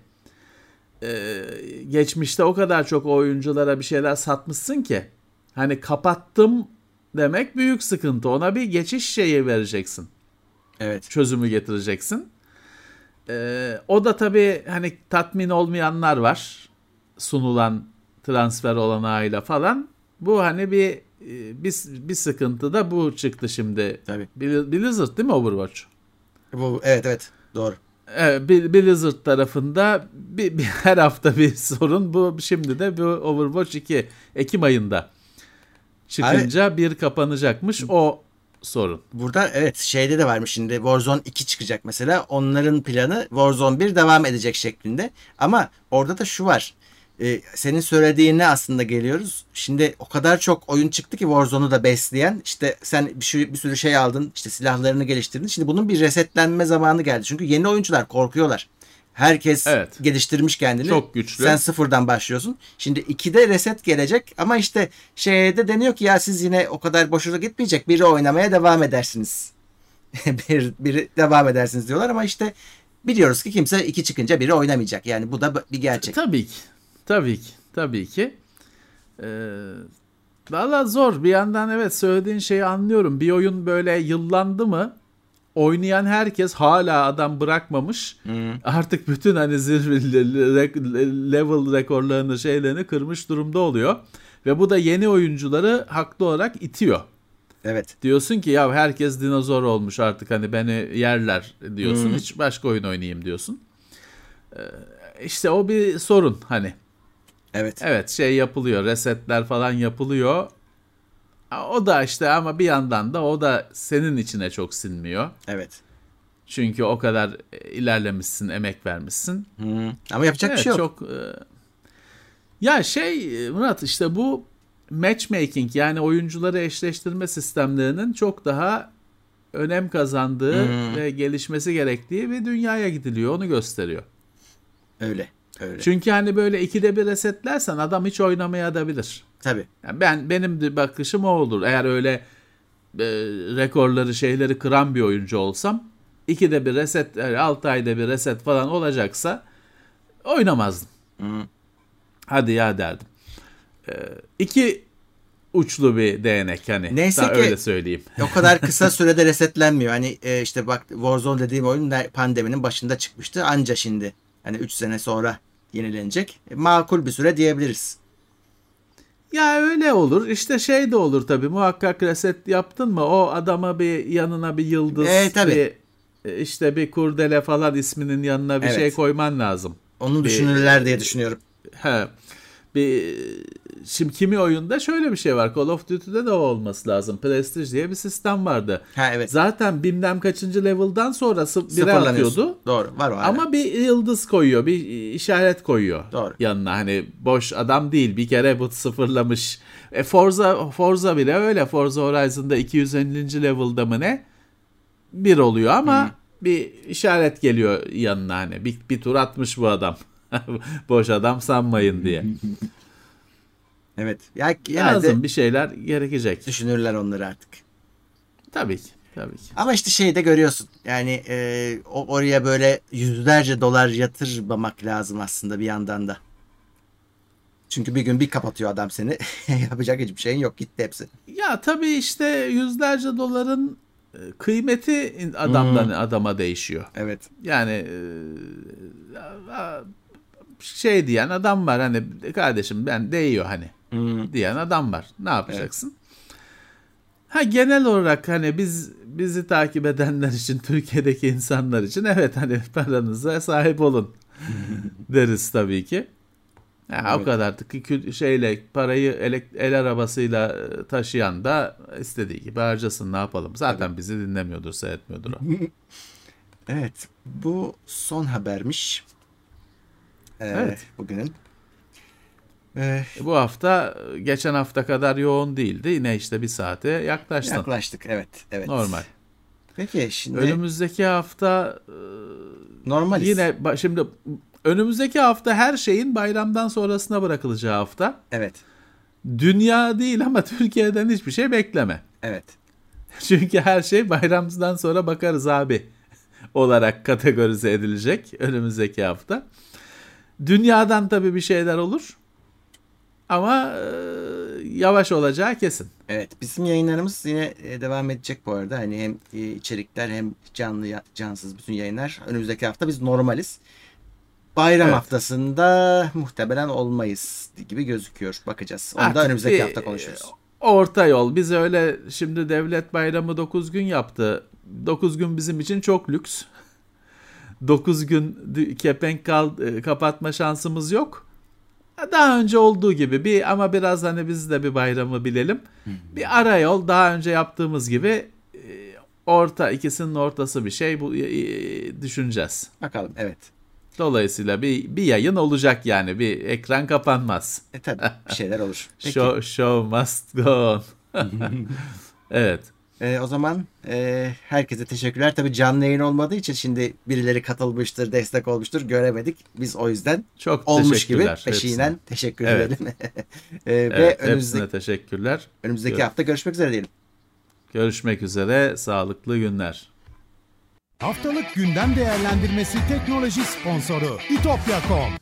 Ee, geçmişte o kadar çok oyunculara bir şeyler satmışsın ki hani kapattım demek büyük sıkıntı. Ona bir geçiş şeyi vereceksin Evet. çözümü getireceksin. Ee, o da tabii hani tatmin olmayanlar var sunulan transfer olanağıyla falan. Bu hani bir bir, bir sıkıntı da bu çıktı şimdi. Tabii. Bli- Blizzard değil mi Overwatch? Bu, evet evet doğru. Evet, Bl- Blizzard tarafında bir, bir her hafta bir sorun. Bu şimdi de bu Overwatch 2 Ekim ayında çıkınca bir kapanacakmış o sorun. Burada evet şeyde de varmış şimdi Warzone 2 çıkacak mesela. Onların planı Warzone 1 devam edecek şeklinde. Ama orada da şu var. Ee, senin söylediğine aslında geliyoruz. Şimdi o kadar çok oyun çıktı ki Warzone'u da besleyen. İşte sen bir, şey, bir sürü şey aldın. işte silahlarını geliştirdin. Şimdi bunun bir resetlenme zamanı geldi. Çünkü yeni oyuncular korkuyorlar. Herkes Evet. geliştirmiş kendini. Çok güçlü. Sen sıfırdan başlıyorsun. Şimdi 2'de reset gelecek ama işte şeyde deniyor ki ya siz yine o kadar boşuna gitmeyecek. Biri oynamaya devam edersiniz. bir, biri devam edersiniz diyorlar ama işte biliyoruz ki kimse iki çıkınca biri oynamayacak. Yani bu da bir gerçek. Tabii ki. Tabii ki. Tabii ki. Ee, Valla zor. Bir yandan evet söylediğin şeyi anlıyorum. Bir oyun böyle yıllandı mı oynayan herkes hala adam bırakmamış. Artık bütün hani level rekorlarını şeylerini kırmış durumda oluyor. Ve bu da yeni oyuncuları haklı olarak itiyor. Evet. Diyorsun ki ya herkes dinozor olmuş artık hani beni yerler diyorsun. Hiç başka oyun oynayayım diyorsun. Ee, işte o bir sorun hani. Evet. Evet şey yapılıyor resetler falan yapılıyor. O da işte ama bir yandan da o da senin içine çok sinmiyor. Evet. Çünkü o kadar ilerlemişsin, emek vermişsin. Hı. Ama yapacak bir Evet, şey yok. çok e, ya şey e, Murat işte bu matchmaking yani oyuncuları eşleştirme sistemlerinin çok daha önem kazandığı Hmm. ve gelişmesi gerektiği bir dünyaya gidiliyor. Onu gösteriyor. Öyle. Öyle. Çünkü hani böyle ikide bir resetlersen adam hiç oynamaya da bilir. Tabii. Yani ben benim de bakışım o olur. Eğer öyle e, rekorları şeyleri kıran bir oyuncu olsam ikide bir reset, 6 ayda bir reset falan olacaksa oynamazdım. Hadi ya derdim. E, iki uçlu bir değnek hani. Neyse Daha ki- öyle söyleyeyim. O kadar kısa sürede resetlenmiyor. Hani e, işte bak Warzone dediğim oyun pandeminin başında çıkmıştı. Anca şimdi hani 3 sene sonra yenilenecek. E, makul bir süre diyebiliriz. Ya öyle olur. İşte şey de olur tabii. Muhakkak reset yaptın mı o adama bir yanına bir yıldız, E, tabii. bir işte bir kurdele falan isminin yanına bir Evet. şey koyman lazım. Onu Bir- düşünürler diye düşünüyorum. He. Bir şimdi kimi oyunda şöyle bir şey var. Call of Duty'de de o olması lazım. Prestige diye bir sistem vardı. Ha evet. Zaten bilmem kaçıncı level'dan sonrası bire atıyordu. Doğru. Var hala. Ama bir yıldız koyuyor, bir işaret koyuyor Doğru. yanına. Hani boş adam değil, bir kere bu sıfırlamış. E Forza Forza bile öyle. Forza Horizon'da 250. level'da mı ne? Bir oluyor ama bir işaret geliyor yanına hani. Bir, bir tur atmış bu adam. boş adam sanmayın diye. Evet. Ya Lazım bir şeyler gerekecek. düşünürler onları artık. Tabii ki. Tabii ki. Ama işte şeyi de görüyorsun. Yani e, oraya böyle yüzlerce dolar yatırmamak lazım aslında bir yandan da. Çünkü bir gün bir kapatıyor adam seni. Yapacak hiçbir şeyin yok. Gitti hepsi. Ya tabii işte yüzlerce doların e, kıymeti adamdan adama değişiyor. Evet. Yani e, şey diyen adam var hani kardeşim ben değiyor hani diyen adam var. Ne yapacaksın? Ha genel olarak hani biz bizi takip edenler için Türkiye'deki insanlar için evet hani paranıza sahip olun deriz tabii ki. Ya, O Evet. kadar da kü- şeyle parayı el, el arabasıyla e, taşıyan da istediği gibi harcasın ne yapalım. Zaten bizi dinlemiyordur, seyretmiyordur o. Evet. Bu son habermiş. Ee, Evet. Bugünün. Ee, Bu hafta e, geçen hafta kadar yoğun değildi. Yine işte bir saate yaklaştın. yaklaştık. Evet. Evet. Normal. Peki şimdi Önümüzdeki hafta e, normaliz. yine şimdi önümüzdeki hafta her şeyin bayramdan sonrasına bırakılacağı hafta. Evet. Dünya değil ama Türkiye'den hiçbir şey bekleme. Evet. Çünkü her şey bayramdan sonra bakarız abi olarak kategorize edilecek önümüzdeki hafta. Dünyadan tabii bir şeyler olur. Ama e, yavaş olacağı kesin. Evet. Bizim yayınlarımız yine e, devam edecek bu arada. Hani hem e, içerikler hem canlı cansız bütün yayınlar. Önümüzdeki hafta biz normaliz. Bayram Evet. haftasında muhtemelen olmayız gibi gözüküyor. Bakacağız. Onu da Artık önümüzdeki bir, hafta konuşuruz. Orta yol. Biz öyle şimdi devlet bayramı 9 gün yaptı. 9 gün bizim için çok lüks. 9 gün kepenk kal, e, kapatma şansımız yok. Daha önce olduğu gibi bir ama biraz hani biz de bir bayramı bilelim. Bir ara yol daha önce yaptığımız gibi e, orta ikisinin ortası bir şey bu e, düşüneceğiz. Bakalım. Evet. Dolayısıyla bir bir yayın olacak yani bir ekran kapanmaz. E tabii bir şeyler olur. Peki. Show, show must go on. evet. E, o zaman e, herkese teşekkürler. Tabii canlı yayın olmadığı için şimdi birileri katılmıştır, destek olmuştur. Göremedik. Biz o yüzden Çok olmuş gibi teşekkürler peşinen hepsine. teşekkür Evet. edelim. E, Evet, ve önümüzdeki, teşekkürler. önümüzdeki Evet. hafta görüşmek üzere diyelim. Görüşmek üzere. Sağlıklı günler. Haftalık gündem değerlendirmesi teknoloji sponsoru itopya.com.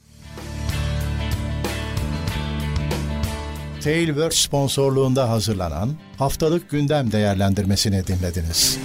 Tailwords sponsorluğunda hazırlanan haftalık gündem değerlendirmesini dinlediniz.